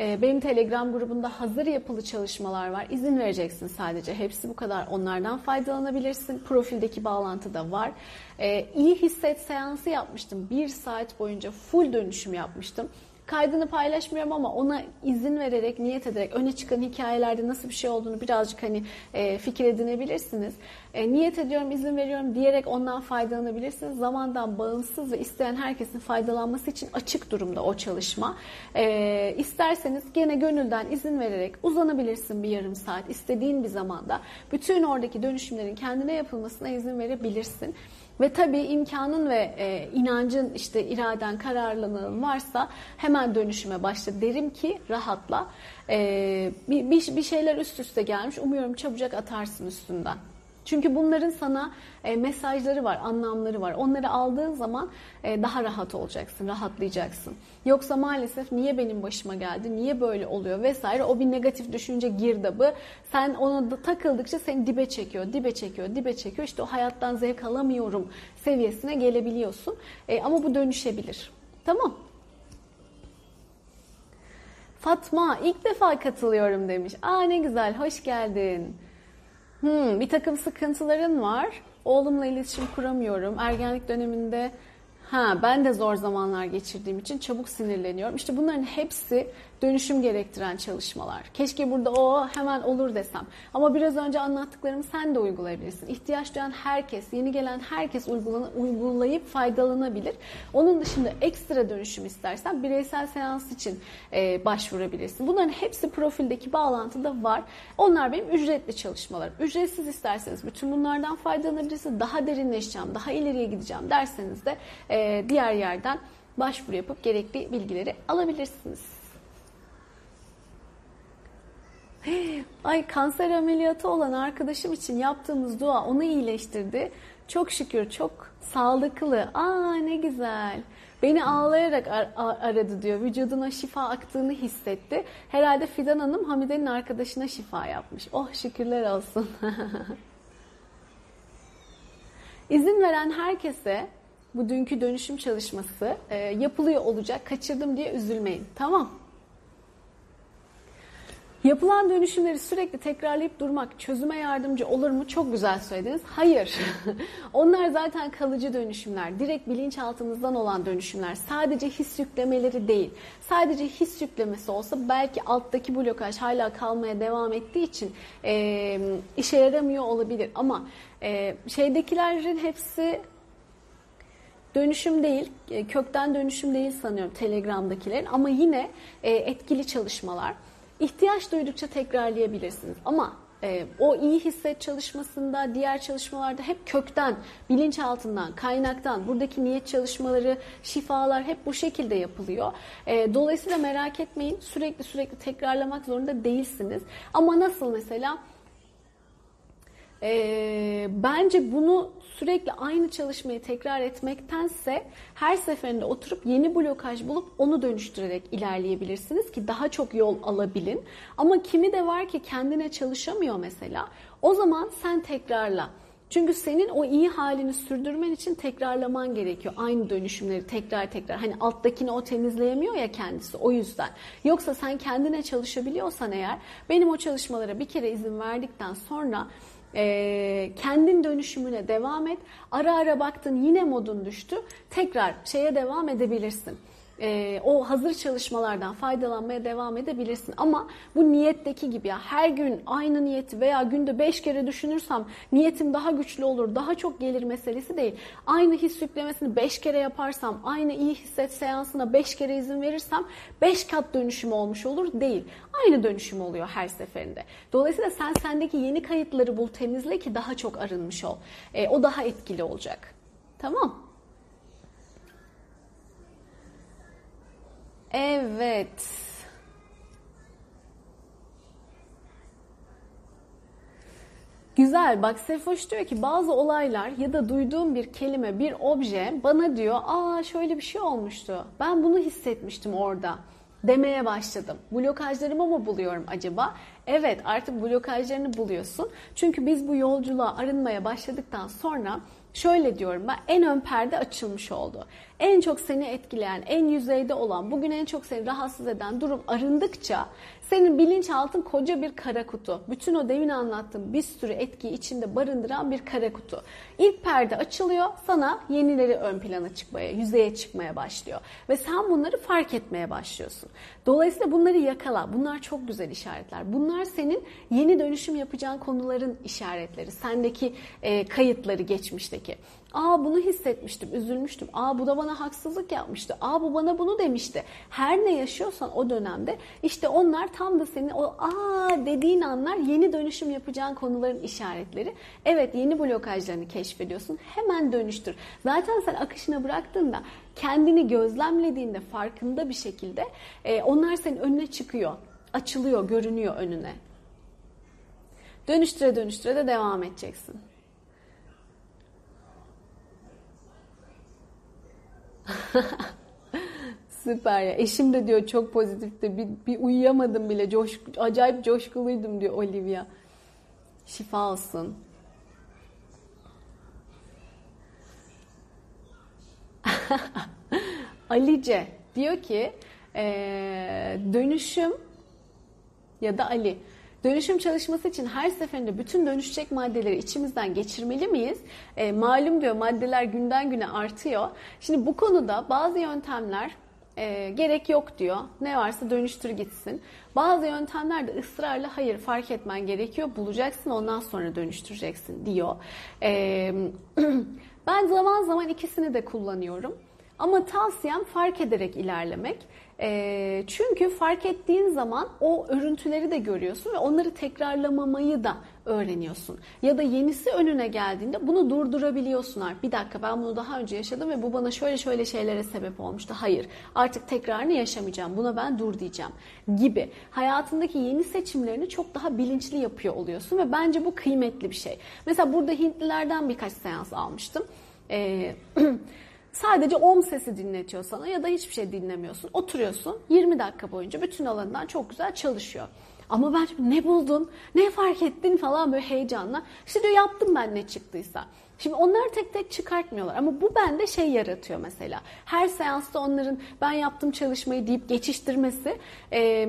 Ee, benim Telegram grubunda hazır yapılı çalışmalar var. İzin vereceksin sadece. Hepsi bu kadar. Onlardan faydalanabilirsin. Profildeki bağlantı da var. Ee, iyi hisset seansı yapmıştım. Bir saat boyunca full dönüşüm yapmıştım. Kaydını paylaşmıyorum ama ona izin vererek, niyet ederek öne çıkan hikayelerde nasıl bir şey olduğunu birazcık hani e, fikir edinebilirsiniz. E, niyet ediyorum, izin veriyorum diyerek ondan faydalanabilirsiniz. Zamandan bağımsız ve isteyen herkesin faydalanması için açık durumda o çalışma. E, isterseniz gene gönülden izin vererek uzanabilirsin bir yarım saat istediğin bir zamanda. Bütün oradaki dönüşümlerin kendine yapılmasına izin verebilirsin. Ve tabii imkanın ve e, inancın işte iraden, kararlılığın varsa hemen dönüşüme başla derim ki rahatla. E, bir, bir şeyler üst üste gelmiş umuyorum çabucak atarsın üstünden. Çünkü bunların sana e, mesajları var, anlamları var. Onları aldığın zaman e, daha rahat olacaksın, rahatlayacaksın. Yoksa maalesef niye benim başıma geldi, niye böyle oluyor vesaire o bir negatif düşünce girdabı. Sen ona da takıldıkça seni dibe çekiyor, dibe çekiyor, dibe çekiyor. İşte o hayattan zevk alamıyorum seviyesine gelebiliyorsun. E, ama bu dönüşebilir. Tamam. Fatma ilk defa katılıyorum demiş. Aa ne güzel, hoş geldin. Hmm, bir takım sıkıntıların var. Oğlumla iletişim kuramıyorum. Ergenlik döneminde Ha, ben de zor zamanlar geçirdiğim için çabuk sinirleniyorum. İşte bunların hepsi dönüşüm gerektiren çalışmalar. Keşke burada o hemen olur desem. Ama biraz önce anlattıklarımı sen de uygulayabilirsin. İhtiyaç duyan herkes, yeni gelen herkes uygulayıp faydalanabilir. Onun dışında ekstra dönüşüm istersen bireysel seans için e, başvurabilirsin. Bunların hepsi profildeki bağlantıda var. Onlar benim ücretli çalışmalarım. Ücretsiz isterseniz bütün bunlardan faydalanabilirsiniz. Daha derinleşeceğim, daha ileriye gideceğim derseniz de e, diğer yerden başvuru yapıp gerekli bilgileri alabilirsiniz. Ay kanser ameliyatı olan arkadaşım için yaptığımız dua onu iyileştirdi. Çok şükür çok sağlıklı. Aa ne güzel. Beni ağlayarak ar- aradı diyor. Vücuduna şifa aktığını hissetti. Herhalde Fidan Hanım Hamide'nin arkadaşına şifa yapmış. Oh şükürler olsun. İzin veren herkese bu dünkü dönüşüm çalışması e, yapılıyor olacak. Kaçırdım diye üzülmeyin. Tamam. Yapılan dönüşümleri sürekli tekrarlayıp durmak çözüme yardımcı olur mu? Çok güzel söylediniz. Hayır. Onlar zaten kalıcı dönüşümler. Direkt bilinçaltımızdan olan dönüşümler. Sadece his yüklemeleri değil. Sadece his yüklemesi olsa belki alttaki blokaj hala kalmaya devam ettiği için e, işe yaramıyor olabilir. Ama e, şeydekilerin hepsi dönüşüm değil, kökten dönüşüm değil sanıyorum Telegram'dakilerin ama yine etkili çalışmalar. İhtiyaç duydukça tekrarlayabilirsiniz. Ama e, o iyi hisset çalışmasında, diğer çalışmalarda hep kökten, bilinçaltından, kaynaktan, buradaki niyet çalışmaları, şifalar hep bu şekilde yapılıyor. E, dolayısıyla merak etmeyin, sürekli sürekli tekrarlamak zorunda değilsiniz. Ama nasıl mesela? E, bence bunu sürekli aynı çalışmayı tekrar etmektense her seferinde oturup yeni blokaj bulup onu dönüştürerek ilerleyebilirsiniz ki daha çok yol alabilin. Ama kimi de var ki kendine çalışamıyor mesela. O zaman sen tekrarla. Çünkü senin o iyi halini sürdürmen için tekrarlaman gerekiyor. Aynı dönüşümleri tekrar tekrar. Hani alttakini o temizleyemiyor ya kendisi o yüzden. Yoksa sen kendine çalışabiliyorsan eğer benim o çalışmalara bir kere izin verdikten sonra e, kendin dönüşümüne devam et. Ara ara baktın yine modun düştü. Tekrar şeye devam edebilirsin e, o hazır çalışmalardan faydalanmaya devam edebilirsin. Ama bu niyetteki gibi ya her gün aynı niyeti veya günde beş kere düşünürsem niyetim daha güçlü olur, daha çok gelir meselesi değil. Aynı his yüklemesini beş kere yaparsam, aynı iyi hisset seansına beş kere izin verirsem beş kat dönüşüm olmuş olur değil. Aynı dönüşüm oluyor her seferinde. Dolayısıyla sen sendeki yeni kayıtları bul, temizle ki daha çok arınmış ol. E, o daha etkili olacak. Tamam. Evet. Güzel. Bak Sefoş diyor ki bazı olaylar ya da duyduğum bir kelime, bir obje bana diyor aa şöyle bir şey olmuştu. Ben bunu hissetmiştim orada demeye başladım. Blokajlarımı mı buluyorum acaba? Evet artık blokajlarını buluyorsun. Çünkü biz bu yolculuğa arınmaya başladıktan sonra şöyle diyorum ben en ön perde açılmış oldu. En çok seni etkileyen, en yüzeyde olan, bugün en çok seni rahatsız eden durum arındıkça senin bilinçaltın koca bir kara kutu. Bütün o demin anlattığım bir sürü etkiyi içinde barındıran bir kara kutu. İlk perde açılıyor, sana yenileri ön plana çıkmaya, yüzeye çıkmaya başlıyor. Ve sen bunları fark etmeye başlıyorsun. Dolayısıyla bunları yakala. Bunlar çok güzel işaretler. Bunlar senin yeni dönüşüm yapacağın konuların işaretleri. Sendeki e, kayıtları geçmişteki. Aa bunu hissetmiştim, üzülmüştüm. Aa bu da bana haksızlık yapmıştı. Aa bu bana bunu demişti. Her ne yaşıyorsan o dönemde işte onlar tam da senin o aa dediğin anlar yeni dönüşüm yapacağın konuların işaretleri. Evet yeni blokajlarını keşfediyorsun. Hemen dönüştür. Zaten sen akışına bıraktığında kendini gözlemlediğinde farkında bir şekilde e, onlar senin önüne çıkıyor. Açılıyor, görünüyor önüne. Dönüştüre dönüştüre de devam edeceksin. Süper ya. Eşim de diyor çok pozitifti. Bir, bir uyuyamadım bile. Coş, acayip coşkuluydum diyor Olivia. Şifa olsun. Alice diyor ki ee, dönüşüm ya da Ali Dönüşüm çalışması için her seferinde bütün dönüşecek maddeleri içimizden geçirmeli miyiz? E, malum diyor maddeler günden güne artıyor. Şimdi bu konuda bazı yöntemler e, gerek yok diyor. Ne varsa dönüştür gitsin. Bazı yöntemler de ısrarla hayır fark etmen gerekiyor. Bulacaksın ondan sonra dönüştüreceksin diyor. E, ben zaman zaman ikisini de kullanıyorum. Ama tavsiyem fark ederek ilerlemek. E, çünkü fark ettiğin zaman o örüntüleri de görüyorsun ve onları tekrarlamamayı da öğreniyorsun. Ya da yenisi önüne geldiğinde bunu durdurabiliyorsun. Bir dakika ben bunu daha önce yaşadım ve bu bana şöyle şöyle şeylere sebep olmuştu. Hayır artık tekrarını yaşamayacağım. Buna ben dur diyeceğim gibi. Hayatındaki yeni seçimlerini çok daha bilinçli yapıyor oluyorsun ve bence bu kıymetli bir şey. Mesela burada Hintlilerden birkaç seans almıştım. Eee Sadece om sesi dinletiyor sana ya da hiçbir şey dinlemiyorsun. Oturuyorsun 20 dakika boyunca bütün alanından çok güzel çalışıyor. Ama ben ne buldun, ne fark ettin falan böyle heyecanla. İşte diyor yaptım ben ne çıktıysa. Şimdi onlar tek tek çıkartmıyorlar ama bu bende şey yaratıyor mesela. Her seansta onların ben yaptım çalışmayı deyip geçiştirmesi e,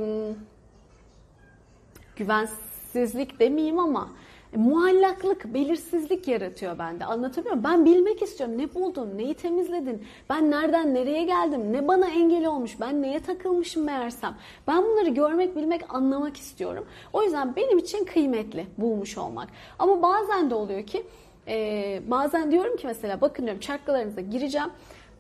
güvensizlik demeyeyim ama e, muallaklık, belirsizlik yaratıyor bende. Anlatabiliyor muyum? Ben bilmek istiyorum. Ne buldun? Neyi temizledin? Ben nereden nereye geldim? Ne bana engel olmuş? Ben neye takılmışım meğersem? Ben bunları görmek, bilmek, anlamak istiyorum. O yüzden benim için kıymetli bulmuş olmak. Ama bazen de oluyor ki e, bazen diyorum ki mesela bakın diyorum çakralarınıza gireceğim.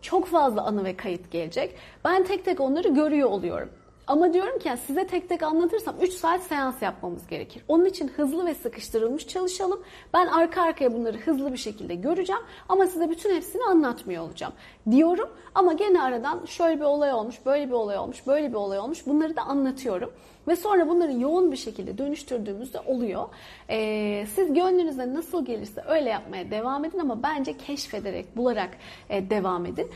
Çok fazla anı ve kayıt gelecek. Ben tek tek onları görüyor oluyorum. Ama diyorum ki size tek tek anlatırsam 3 saat seans yapmamız gerekir. Onun için hızlı ve sıkıştırılmış çalışalım. Ben arka arkaya bunları hızlı bir şekilde göreceğim ama size bütün hepsini anlatmıyor olacağım diyorum. Ama gene aradan şöyle bir olay olmuş, böyle bir olay olmuş, böyle bir olay olmuş bunları da anlatıyorum. Ve sonra bunları yoğun bir şekilde dönüştürdüğümüzde oluyor. Ee, siz gönlünüze nasıl gelirse öyle yapmaya devam edin ama bence keşfederek, bularak e, devam edin.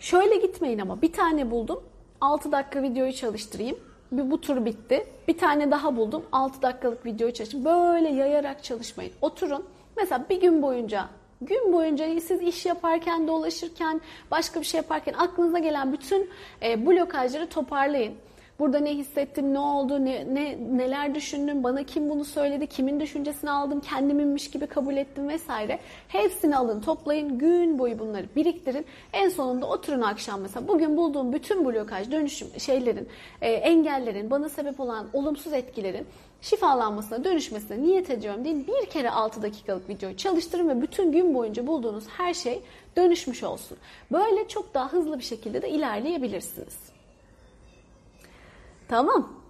Şöyle gitmeyin ama bir tane buldum 6 dakika videoyu çalıştırayım. Bir bu tur bitti. Bir tane daha buldum. 6 dakikalık videoyu çalıştım. Böyle yayarak çalışmayın. Oturun. Mesela bir gün boyunca gün boyunca siz iş yaparken, dolaşırken, başka bir şey yaparken aklınıza gelen bütün e, blokajları toparlayın. Burada ne hissettim, ne oldu, ne, ne neler düşündüm, bana kim bunu söyledi, kimin düşüncesini aldım, kendiminmiş gibi kabul ettim vesaire. Hepsini alın, toplayın, gün boyu bunları biriktirin. En sonunda oturun akşam mesela bugün bulduğum bütün blokaj, dönüşüm şeylerin, e, engellerin, bana sebep olan olumsuz etkilerin şifalanmasına, dönüşmesine niyet ediyorum deyin. Bir kere 6 dakikalık videoyu çalıştırın ve bütün gün boyunca bulduğunuz her şey dönüşmüş olsun. Böyle çok daha hızlı bir şekilde de ilerleyebilirsiniz. Tamam.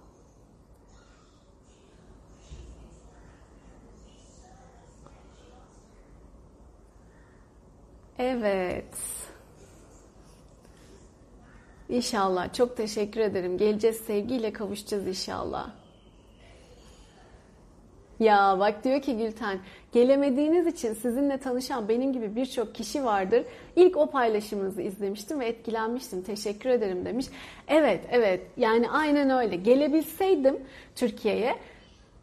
Evet. İnşallah. Çok teşekkür ederim. Geleceğiz sevgiyle kavuşacağız inşallah. Ya bak diyor ki Gülten, gelemediğiniz için sizinle tanışan benim gibi birçok kişi vardır. İlk o paylaşımınızı izlemiştim ve etkilenmiştim. Teşekkür ederim demiş. Evet, evet. Yani aynen öyle. Gelebilseydim Türkiye'ye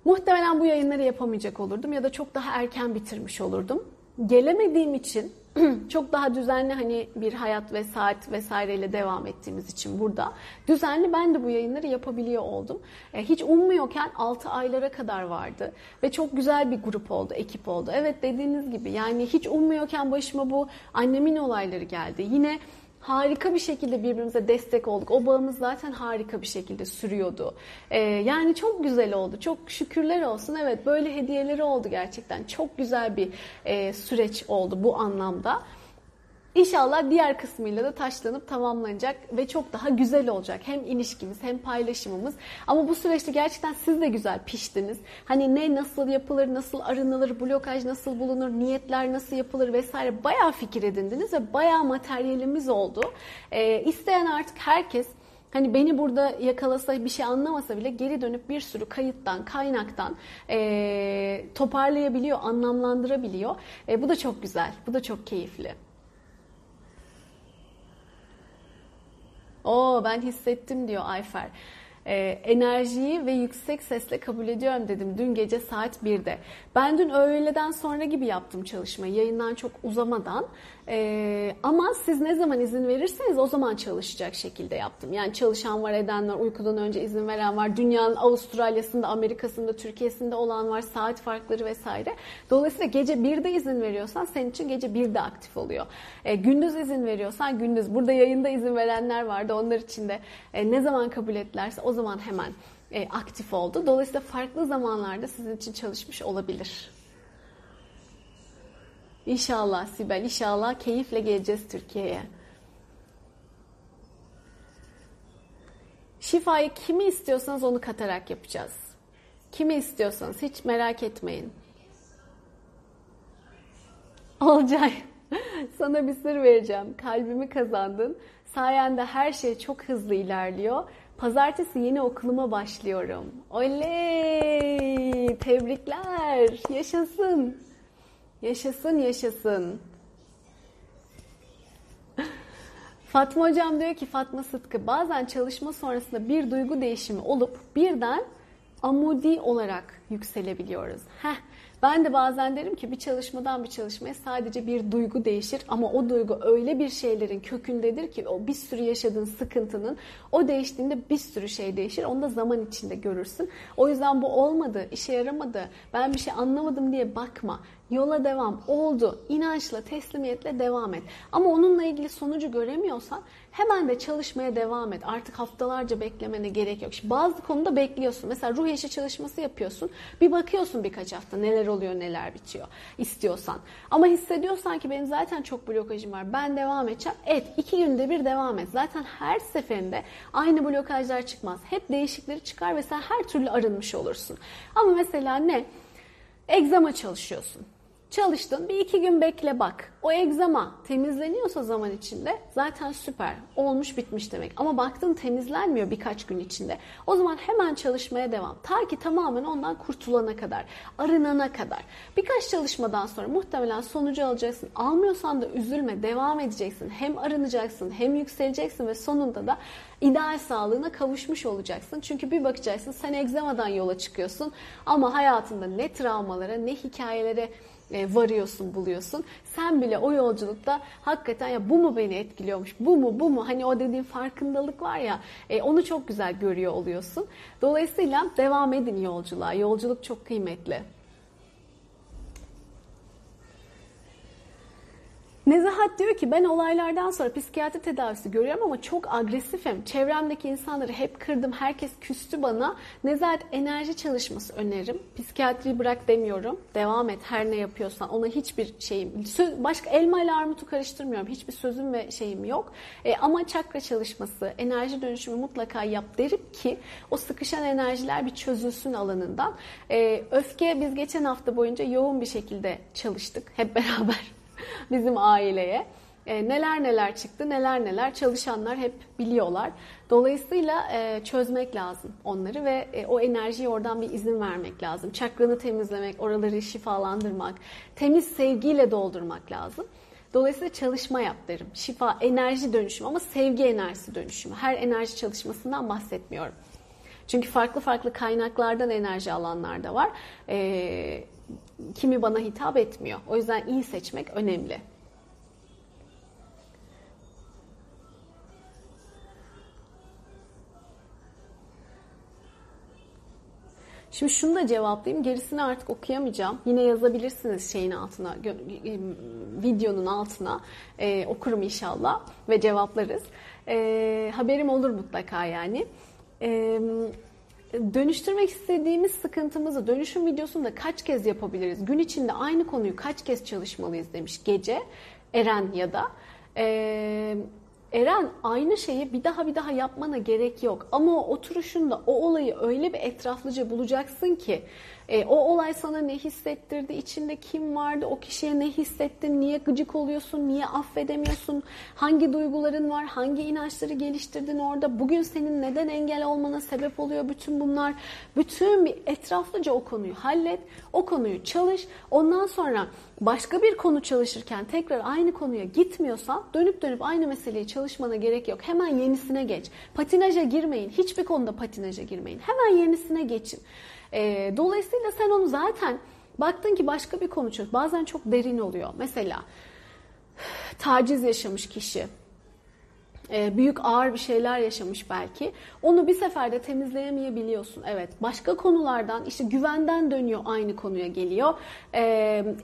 muhtemelen bu yayınları yapamayacak olurdum ya da çok daha erken bitirmiş olurdum. Gelemediğim için çok daha düzenli hani bir hayat ve saat vesaireyle devam ettiğimiz için burada düzenli ben de bu yayınları yapabiliyor oldum. E, hiç ummuyorken 6 aylara kadar vardı ve çok güzel bir grup oldu, ekip oldu. Evet dediğiniz gibi yani hiç ummuyorken başıma bu annemin olayları geldi. Yine harika bir şekilde birbirimize destek olduk. O bağımız zaten harika bir şekilde sürüyordu. Ee, yani çok güzel oldu. Çok şükürler olsun. Evet böyle hediyeleri oldu gerçekten. Çok güzel bir e, süreç oldu bu anlamda. İnşallah diğer kısmıyla da taşlanıp tamamlanacak ve çok daha güzel olacak. Hem ilişkimiz hem paylaşımımız. Ama bu süreçte gerçekten siz de güzel piştiniz. Hani ne nasıl yapılır, nasıl arınılır, blokaj nasıl bulunur, niyetler nasıl yapılır vesaire bayağı fikir edindiniz ve bayağı materyalimiz oldu. Ee, isteyen artık herkes Hani beni burada yakalasa bir şey anlamasa bile geri dönüp bir sürü kayıttan, kaynaktan e, toparlayabiliyor, anlamlandırabiliyor. E, bu da çok güzel, bu da çok keyifli. Oo ben hissettim diyor Ayfer. Ee, enerjiyi ve yüksek sesle kabul ediyorum dedim dün gece saat 1'de. Ben dün öğleden sonra gibi yaptım çalışmayı yayından çok uzamadan. Ee, ama siz ne zaman izin verirseniz o zaman çalışacak şekilde yaptım. Yani çalışan var, eden var, uykudan önce izin veren var. Dünyanın Avustralya'sında, Amerika'sında, Türkiye'sinde olan var. Saat farkları vesaire. Dolayısıyla gece 1'de izin veriyorsan senin için gece 1'de aktif oluyor. E, gündüz izin veriyorsan gündüz. Burada yayında izin verenler vardı. Onlar için de e, ne zaman kabul ettilerse o zaman hemen e, aktif oldu. Dolayısıyla farklı zamanlarda sizin için çalışmış olabilir. İnşallah Sibel, inşallah keyifle geleceğiz Türkiye'ye. Şifayı kimi istiyorsanız onu katarak yapacağız. Kimi istiyorsanız hiç merak etmeyin. Olcay, sana bir sır vereceğim. Kalbimi kazandın. Sayende her şey çok hızlı ilerliyor. Pazartesi yeni okuluma başlıyorum. Oley! Tebrikler! Yaşasın! Yaşasın yaşasın. Fatma hocam diyor ki Fatma Sıtkı bazen çalışma sonrasında bir duygu değişimi olup birden amudi olarak yükselebiliyoruz. Heh, ben de bazen derim ki bir çalışmadan bir çalışmaya sadece bir duygu değişir ama o duygu öyle bir şeylerin kökündedir ki o bir sürü yaşadığın sıkıntının o değiştiğinde bir sürü şey değişir. Onu da zaman içinde görürsün. O yüzden bu olmadı, işe yaramadı, ben bir şey anlamadım diye bakma. Yola devam. Oldu. İnançla, teslimiyetle devam et. Ama onunla ilgili sonucu göremiyorsan hemen de çalışmaya devam et. Artık haftalarca beklemene gerek yok. Şimdi bazı konuda bekliyorsun. Mesela ruh eşi çalışması yapıyorsun. Bir bakıyorsun birkaç hafta neler oluyor, neler bitiyor istiyorsan. Ama hissediyorsan ki benim zaten çok blokajım var. Ben devam edeceğim. Et. iki günde bir devam et. Zaten her seferinde aynı blokajlar çıkmaz. Hep değişikleri çıkar ve sen her türlü arınmış olursun. Ama mesela ne? Egzama çalışıyorsun. Çalıştın bir iki gün bekle bak. O egzama temizleniyorsa zaman içinde zaten süper. Olmuş bitmiş demek. Ama baktın temizlenmiyor birkaç gün içinde. O zaman hemen çalışmaya devam. Ta ki tamamen ondan kurtulana kadar. Arınana kadar. Birkaç çalışmadan sonra muhtemelen sonucu alacaksın. Almıyorsan da üzülme. Devam edeceksin. Hem arınacaksın hem yükseleceksin ve sonunda da ideal sağlığına kavuşmuş olacaksın. Çünkü bir bakacaksın sen egzamadan yola çıkıyorsun ama hayatında ne travmalara ne hikayelere varıyorsun, buluyorsun. Sen bile o yolculukta hakikaten ya bu mu beni etkiliyormuş, bu mu, bu mu? Hani o dediğin farkındalık var ya, e, onu çok güzel görüyor oluyorsun. Dolayısıyla devam edin yolculuğa. Yolculuk çok kıymetli. Nezahat diyor ki ben olaylardan sonra psikiyatri tedavisi görüyorum ama çok agresifim. Çevremdeki insanları hep kırdım. Herkes küstü bana. Nezahat enerji çalışması öneririm. Psikiyatriyi bırak demiyorum. Devam et her ne yapıyorsan. Ona hiçbir şeyim. Söz, başka elma ile armutu karıştırmıyorum. Hiçbir sözüm ve şeyim yok. E, ama çakra çalışması, enerji dönüşümü mutlaka yap derim ki o sıkışan enerjiler bir çözülsün alanından. E, öfke biz geçen hafta boyunca yoğun bir şekilde çalıştık hep beraber bizim aileye. E, neler neler çıktı, neler neler çalışanlar hep biliyorlar. Dolayısıyla e, çözmek lazım onları ve e, o enerjiyi oradan bir izin vermek lazım. Çakranı temizlemek, oraları şifalandırmak, temiz sevgiyle doldurmak lazım. Dolayısıyla çalışma yap derim. Şifa, enerji dönüşümü ama sevgi enerjisi dönüşümü. Her enerji çalışmasından bahsetmiyorum. Çünkü farklı farklı kaynaklardan enerji alanlar da var. E, kimi bana hitap etmiyor. O yüzden iyi seçmek önemli. Şimdi şunu da cevaplayayım. Gerisini artık okuyamayacağım. Yine yazabilirsiniz şeyin altına, videonun altına. Ee, okurum inşallah ve cevaplarız. Ee, haberim olur mutlaka yani. Ee, dönüştürmek istediğimiz sıkıntımızı dönüşüm videosunda kaç kez yapabiliriz? Gün içinde aynı konuyu kaç kez çalışmalıyız demiş gece Eren ya da. Ee, Eren aynı şeyi bir daha bir daha yapmana gerek yok. Ama o oturuşunda o olayı öyle bir etraflıca bulacaksın ki e, o olay sana ne hissettirdi, içinde kim vardı, o kişiye ne hissettin, niye gıcık oluyorsun, niye affedemiyorsun, hangi duyguların var, hangi inançları geliştirdin orada, bugün senin neden engel olmana sebep oluyor bütün bunlar. Bütün bir etraflıca o konuyu hallet, o konuyu çalış. Ondan sonra başka bir konu çalışırken tekrar aynı konuya gitmiyorsan dönüp dönüp aynı meseleyi çalışmana gerek yok. Hemen yenisine geç. Patinaja girmeyin. Hiçbir konuda patinaja girmeyin. Hemen yenisine geçin. E, dolayısıyla sen onu zaten baktın ki başka bir konu çok bazen çok derin oluyor. Mesela taciz yaşamış kişi büyük ağır bir şeyler yaşamış belki. Onu bir seferde temizleyemeyebiliyorsun. Evet. Başka konulardan işte güvenden dönüyor aynı konuya geliyor. E,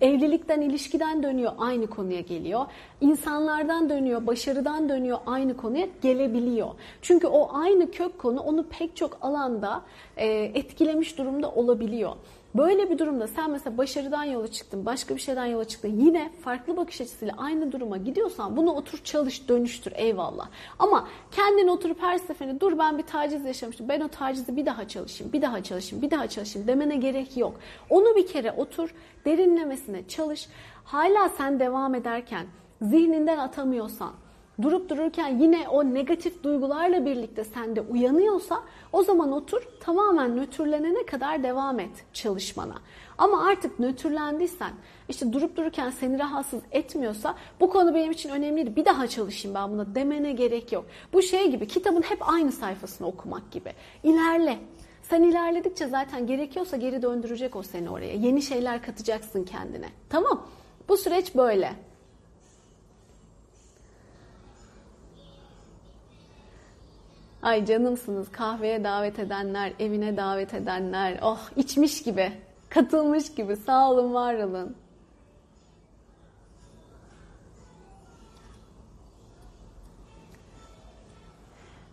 evlilikten, ilişkiden dönüyor aynı konuya geliyor. İnsanlardan dönüyor, başarıdan dönüyor aynı konuya gelebiliyor. Çünkü o aynı kök konu onu pek çok alanda e, etkilemiş durumda olabiliyor. Böyle bir durumda sen mesela başarıdan yola çıktın, başka bir şeyden yola çıktın. Yine farklı bakış açısıyla aynı duruma gidiyorsan bunu otur çalış dönüştür eyvallah. Ama kendin oturup her seferinde dur ben bir taciz yaşamıştım. Ben o tacizi bir daha çalışayım, bir daha çalışayım, bir daha çalışayım demene gerek yok. Onu bir kere otur, derinlemesine çalış. Hala sen devam ederken zihninden atamıyorsan, durup dururken yine o negatif duygularla birlikte sende uyanıyorsa o zaman otur tamamen nötrlenene kadar devam et çalışmana. Ama artık nötrlendiysen işte durup dururken seni rahatsız etmiyorsa bu konu benim için önemliydi bir daha çalışayım ben buna demene gerek yok. Bu şey gibi kitabın hep aynı sayfasını okumak gibi. İlerle. Sen ilerledikçe zaten gerekiyorsa geri döndürecek o seni oraya. Yeni şeyler katacaksın kendine. Tamam. Bu süreç böyle. Ay canımsınız kahveye davet edenler, evine davet edenler. Oh içmiş gibi, katılmış gibi. Sağ olun, var olun.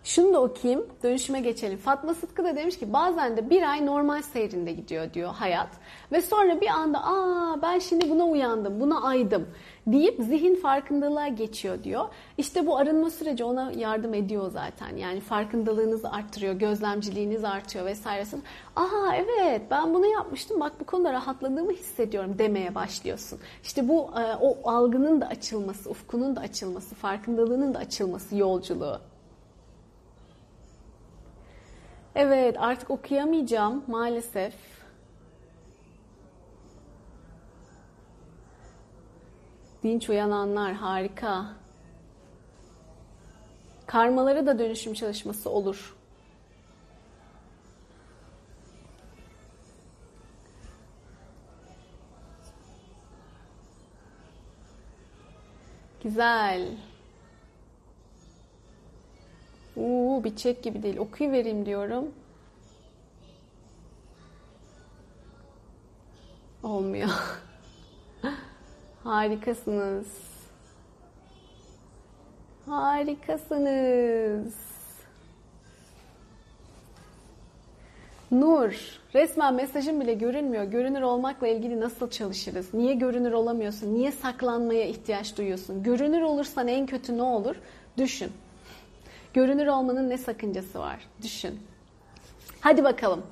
Şunu da okuyayım, dönüşüme geçelim. Fatma Sıtkı da demiş ki bazen de bir ay normal seyrinde gidiyor diyor hayat. Ve sonra bir anda aa ben şimdi buna uyandım, buna aydım deyip zihin farkındalığa geçiyor diyor. İşte bu arınma süreci ona yardım ediyor zaten. Yani farkındalığınızı arttırıyor, gözlemciliğiniz artıyor vesairesin. Aha evet ben bunu yapmıştım bak bu konuda rahatladığımı hissediyorum demeye başlıyorsun. İşte bu e, o algının da açılması, ufkunun da açılması, farkındalığının da açılması yolculuğu. Evet artık okuyamayacağım maalesef. Dinç uyananlar harika. Karmaları da dönüşüm çalışması olur. Güzel. Uuu bitecek gibi değil. Okuyuvereyim diyorum. Olmuyor. Harikasınız. Harikasınız. Nur, resmen mesajın bile görünmüyor. Görünür olmakla ilgili nasıl çalışırız? Niye görünür olamıyorsun? Niye saklanmaya ihtiyaç duyuyorsun? Görünür olursan en kötü ne olur? Düşün. Görünür olmanın ne sakıncası var? Düşün. Hadi bakalım.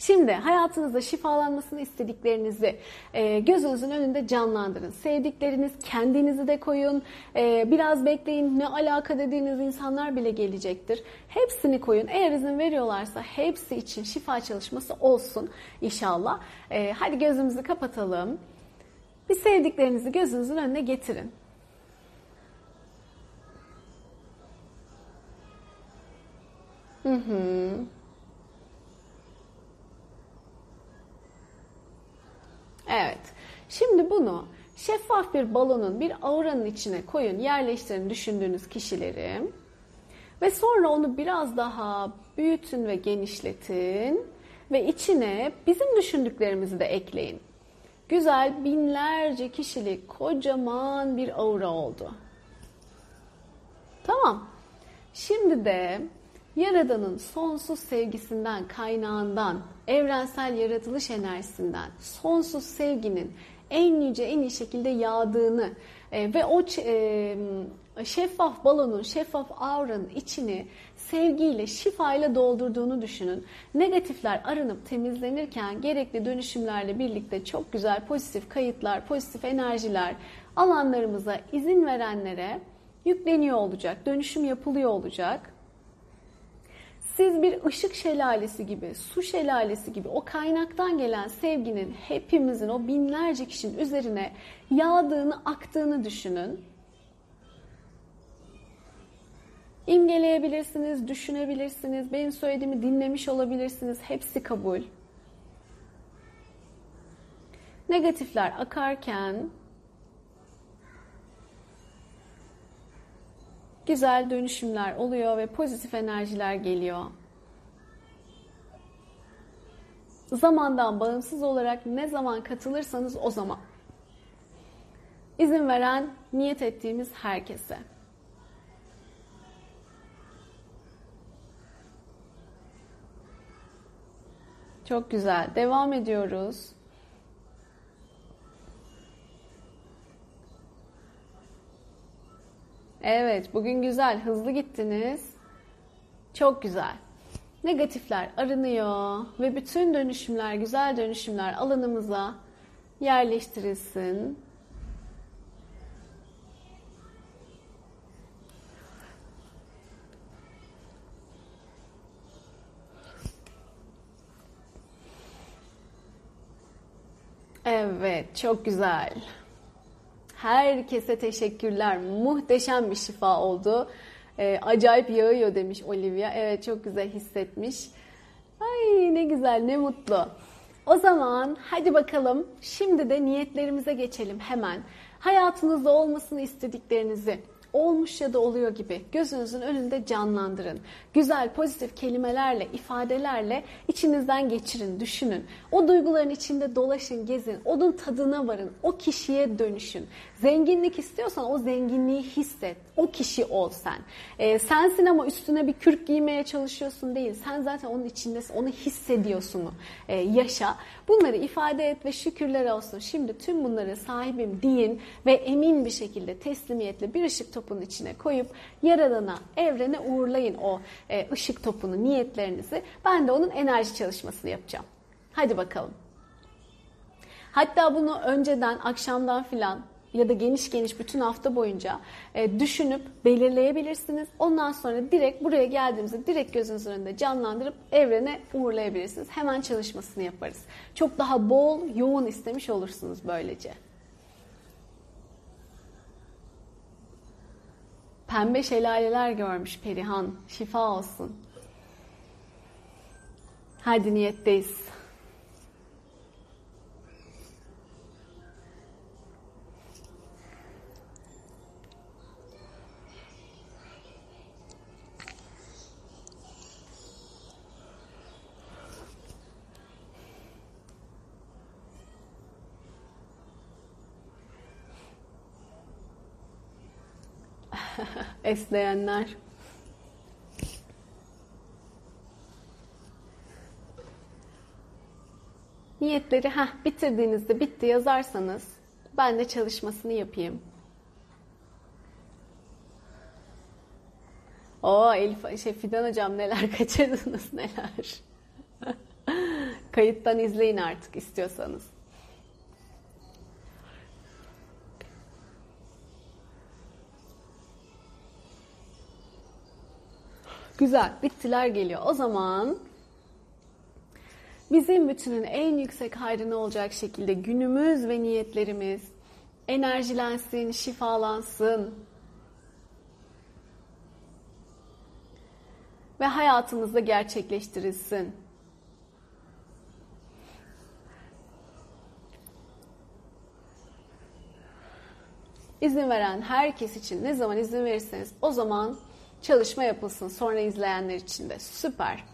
Şimdi hayatınızda şifalanmasını istediklerinizi e, gözünüzün önünde canlandırın. Sevdikleriniz kendinizi de koyun. E, biraz bekleyin ne alaka dediğiniz insanlar bile gelecektir. Hepsini koyun. Eğer izin veriyorlarsa hepsi için şifa çalışması olsun inşallah. E, hadi gözümüzü kapatalım. Bir sevdiklerinizi gözünüzün önüne getirin. Hı Evet. Şimdi bunu şeffaf bir balonun bir auranın içine koyun, yerleştirin düşündüğünüz kişileri. Ve sonra onu biraz daha büyütün ve genişletin ve içine bizim düşündüklerimizi de ekleyin. Güzel binlerce kişilik kocaman bir aura oldu. Tamam. Şimdi de Yaradan'ın sonsuz sevgisinden, kaynağından, evrensel yaratılış enerjisinden, sonsuz sevginin en yüce, en iyi şekilde yağdığını e, ve o e, şeffaf balonun, şeffaf auranın içini sevgiyle, şifayla doldurduğunu düşünün. Negatifler arınıp temizlenirken gerekli dönüşümlerle birlikte çok güzel pozitif kayıtlar, pozitif enerjiler alanlarımıza izin verenlere yükleniyor olacak, dönüşüm yapılıyor olacak. Siz bir ışık şelalesi gibi, su şelalesi gibi o kaynaktan gelen sevginin hepimizin o binlerce kişinin üzerine yağdığını, aktığını düşünün. İmgeleyebilirsiniz, düşünebilirsiniz, benim söylediğimi dinlemiş olabilirsiniz. Hepsi kabul. Negatifler akarken güzel dönüşümler oluyor ve pozitif enerjiler geliyor. Zamandan bağımsız olarak ne zaman katılırsanız o zaman. İzin veren niyet ettiğimiz herkese. Çok güzel. Devam ediyoruz. Evet, bugün güzel, hızlı gittiniz. Çok güzel. Negatifler arınıyor ve bütün dönüşümler, güzel dönüşümler alanımıza yerleştirilsin. Evet, çok güzel. Herkese teşekkürler. Muhteşem bir şifa oldu. Ee, acayip yağıyor demiş Olivia. Evet çok güzel hissetmiş. Ay ne güzel ne mutlu. O zaman hadi bakalım şimdi de niyetlerimize geçelim hemen. Hayatınızda olmasını istediklerinizi olmuş ya da oluyor gibi gözünüzün önünde canlandırın. Güzel pozitif kelimelerle, ifadelerle içinizden geçirin, düşünün. O duyguların içinde dolaşın, gezin. Onun tadına varın. O kişiye dönüşün. Zenginlik istiyorsan o zenginliği hisset. O kişi ol sen. Ee, sensin ama üstüne bir kürk giymeye çalışıyorsun değil. Sen zaten onun içindesin. Onu hissediyorsun. Ee, yaşa. Bunları ifade et ve şükürler olsun. Şimdi tüm bunları sahibim deyin ve emin bir şekilde teslimiyetle bir ışık topunun içine koyup Yaradan'a, evrene uğurlayın o e, ışık topunu, niyetlerinizi. Ben de onun enerji çalışmasını yapacağım. Hadi bakalım. Hatta bunu önceden, akşamdan filan ya da geniş geniş bütün hafta boyunca e, düşünüp belirleyebilirsiniz. Ondan sonra direkt buraya geldiğimizde direkt gözünüzün önünde canlandırıp evrene uğurlayabilirsiniz. Hemen çalışmasını yaparız. Çok daha bol, yoğun istemiş olursunuz böylece. Pembe şelaleler görmüş Perihan. Şifa olsun. Hadi niyetteyiz. Esneyenler. Niyetleri ha bitirdiğinizde bitti yazarsanız ben de çalışmasını yapayım. O Elif şey Fidan hocam neler kaçırdınız neler. Kayıttan izleyin artık istiyorsanız. Güzel. Bittiler geliyor. O zaman bizim bütünün en yüksek hayrına olacak şekilde günümüz ve niyetlerimiz enerjilensin, şifalansın. Ve hayatımızda gerçekleştirilsin. İzin veren herkes için ne zaman izin verirseniz o zaman çalışma yapılsın sonra izleyenler için de. Süper.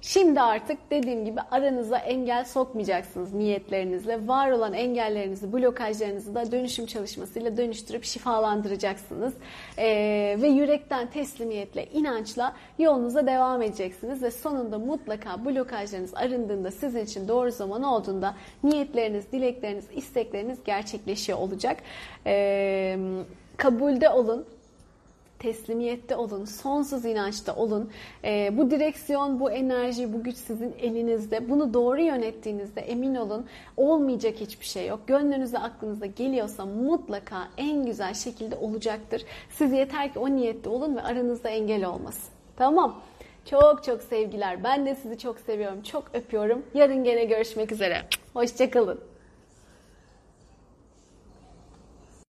Şimdi artık dediğim gibi aranıza engel sokmayacaksınız niyetlerinizle. Var olan engellerinizi, blokajlarınızı da dönüşüm çalışmasıyla dönüştürüp şifalandıracaksınız. Ee, ve yürekten teslimiyetle, inançla yolunuza devam edeceksiniz. Ve sonunda mutlaka blokajlarınız arındığında, sizin için doğru zaman olduğunda niyetleriniz, dilekleriniz, istekleriniz gerçekleşiyor olacak. Ee, kabulde olun teslimiyette olun, sonsuz inançta olun. Ee, bu direksiyon, bu enerji, bu güç sizin elinizde. Bunu doğru yönettiğinizde emin olun olmayacak hiçbir şey yok. Gönlünüze, aklınıza geliyorsa mutlaka en güzel şekilde olacaktır. Siz yeter ki o niyette olun ve aranızda engel olmasın. Tamam. Çok çok sevgiler. Ben de sizi çok seviyorum. Çok öpüyorum. Yarın gene görüşmek üzere. Hoşçakalın.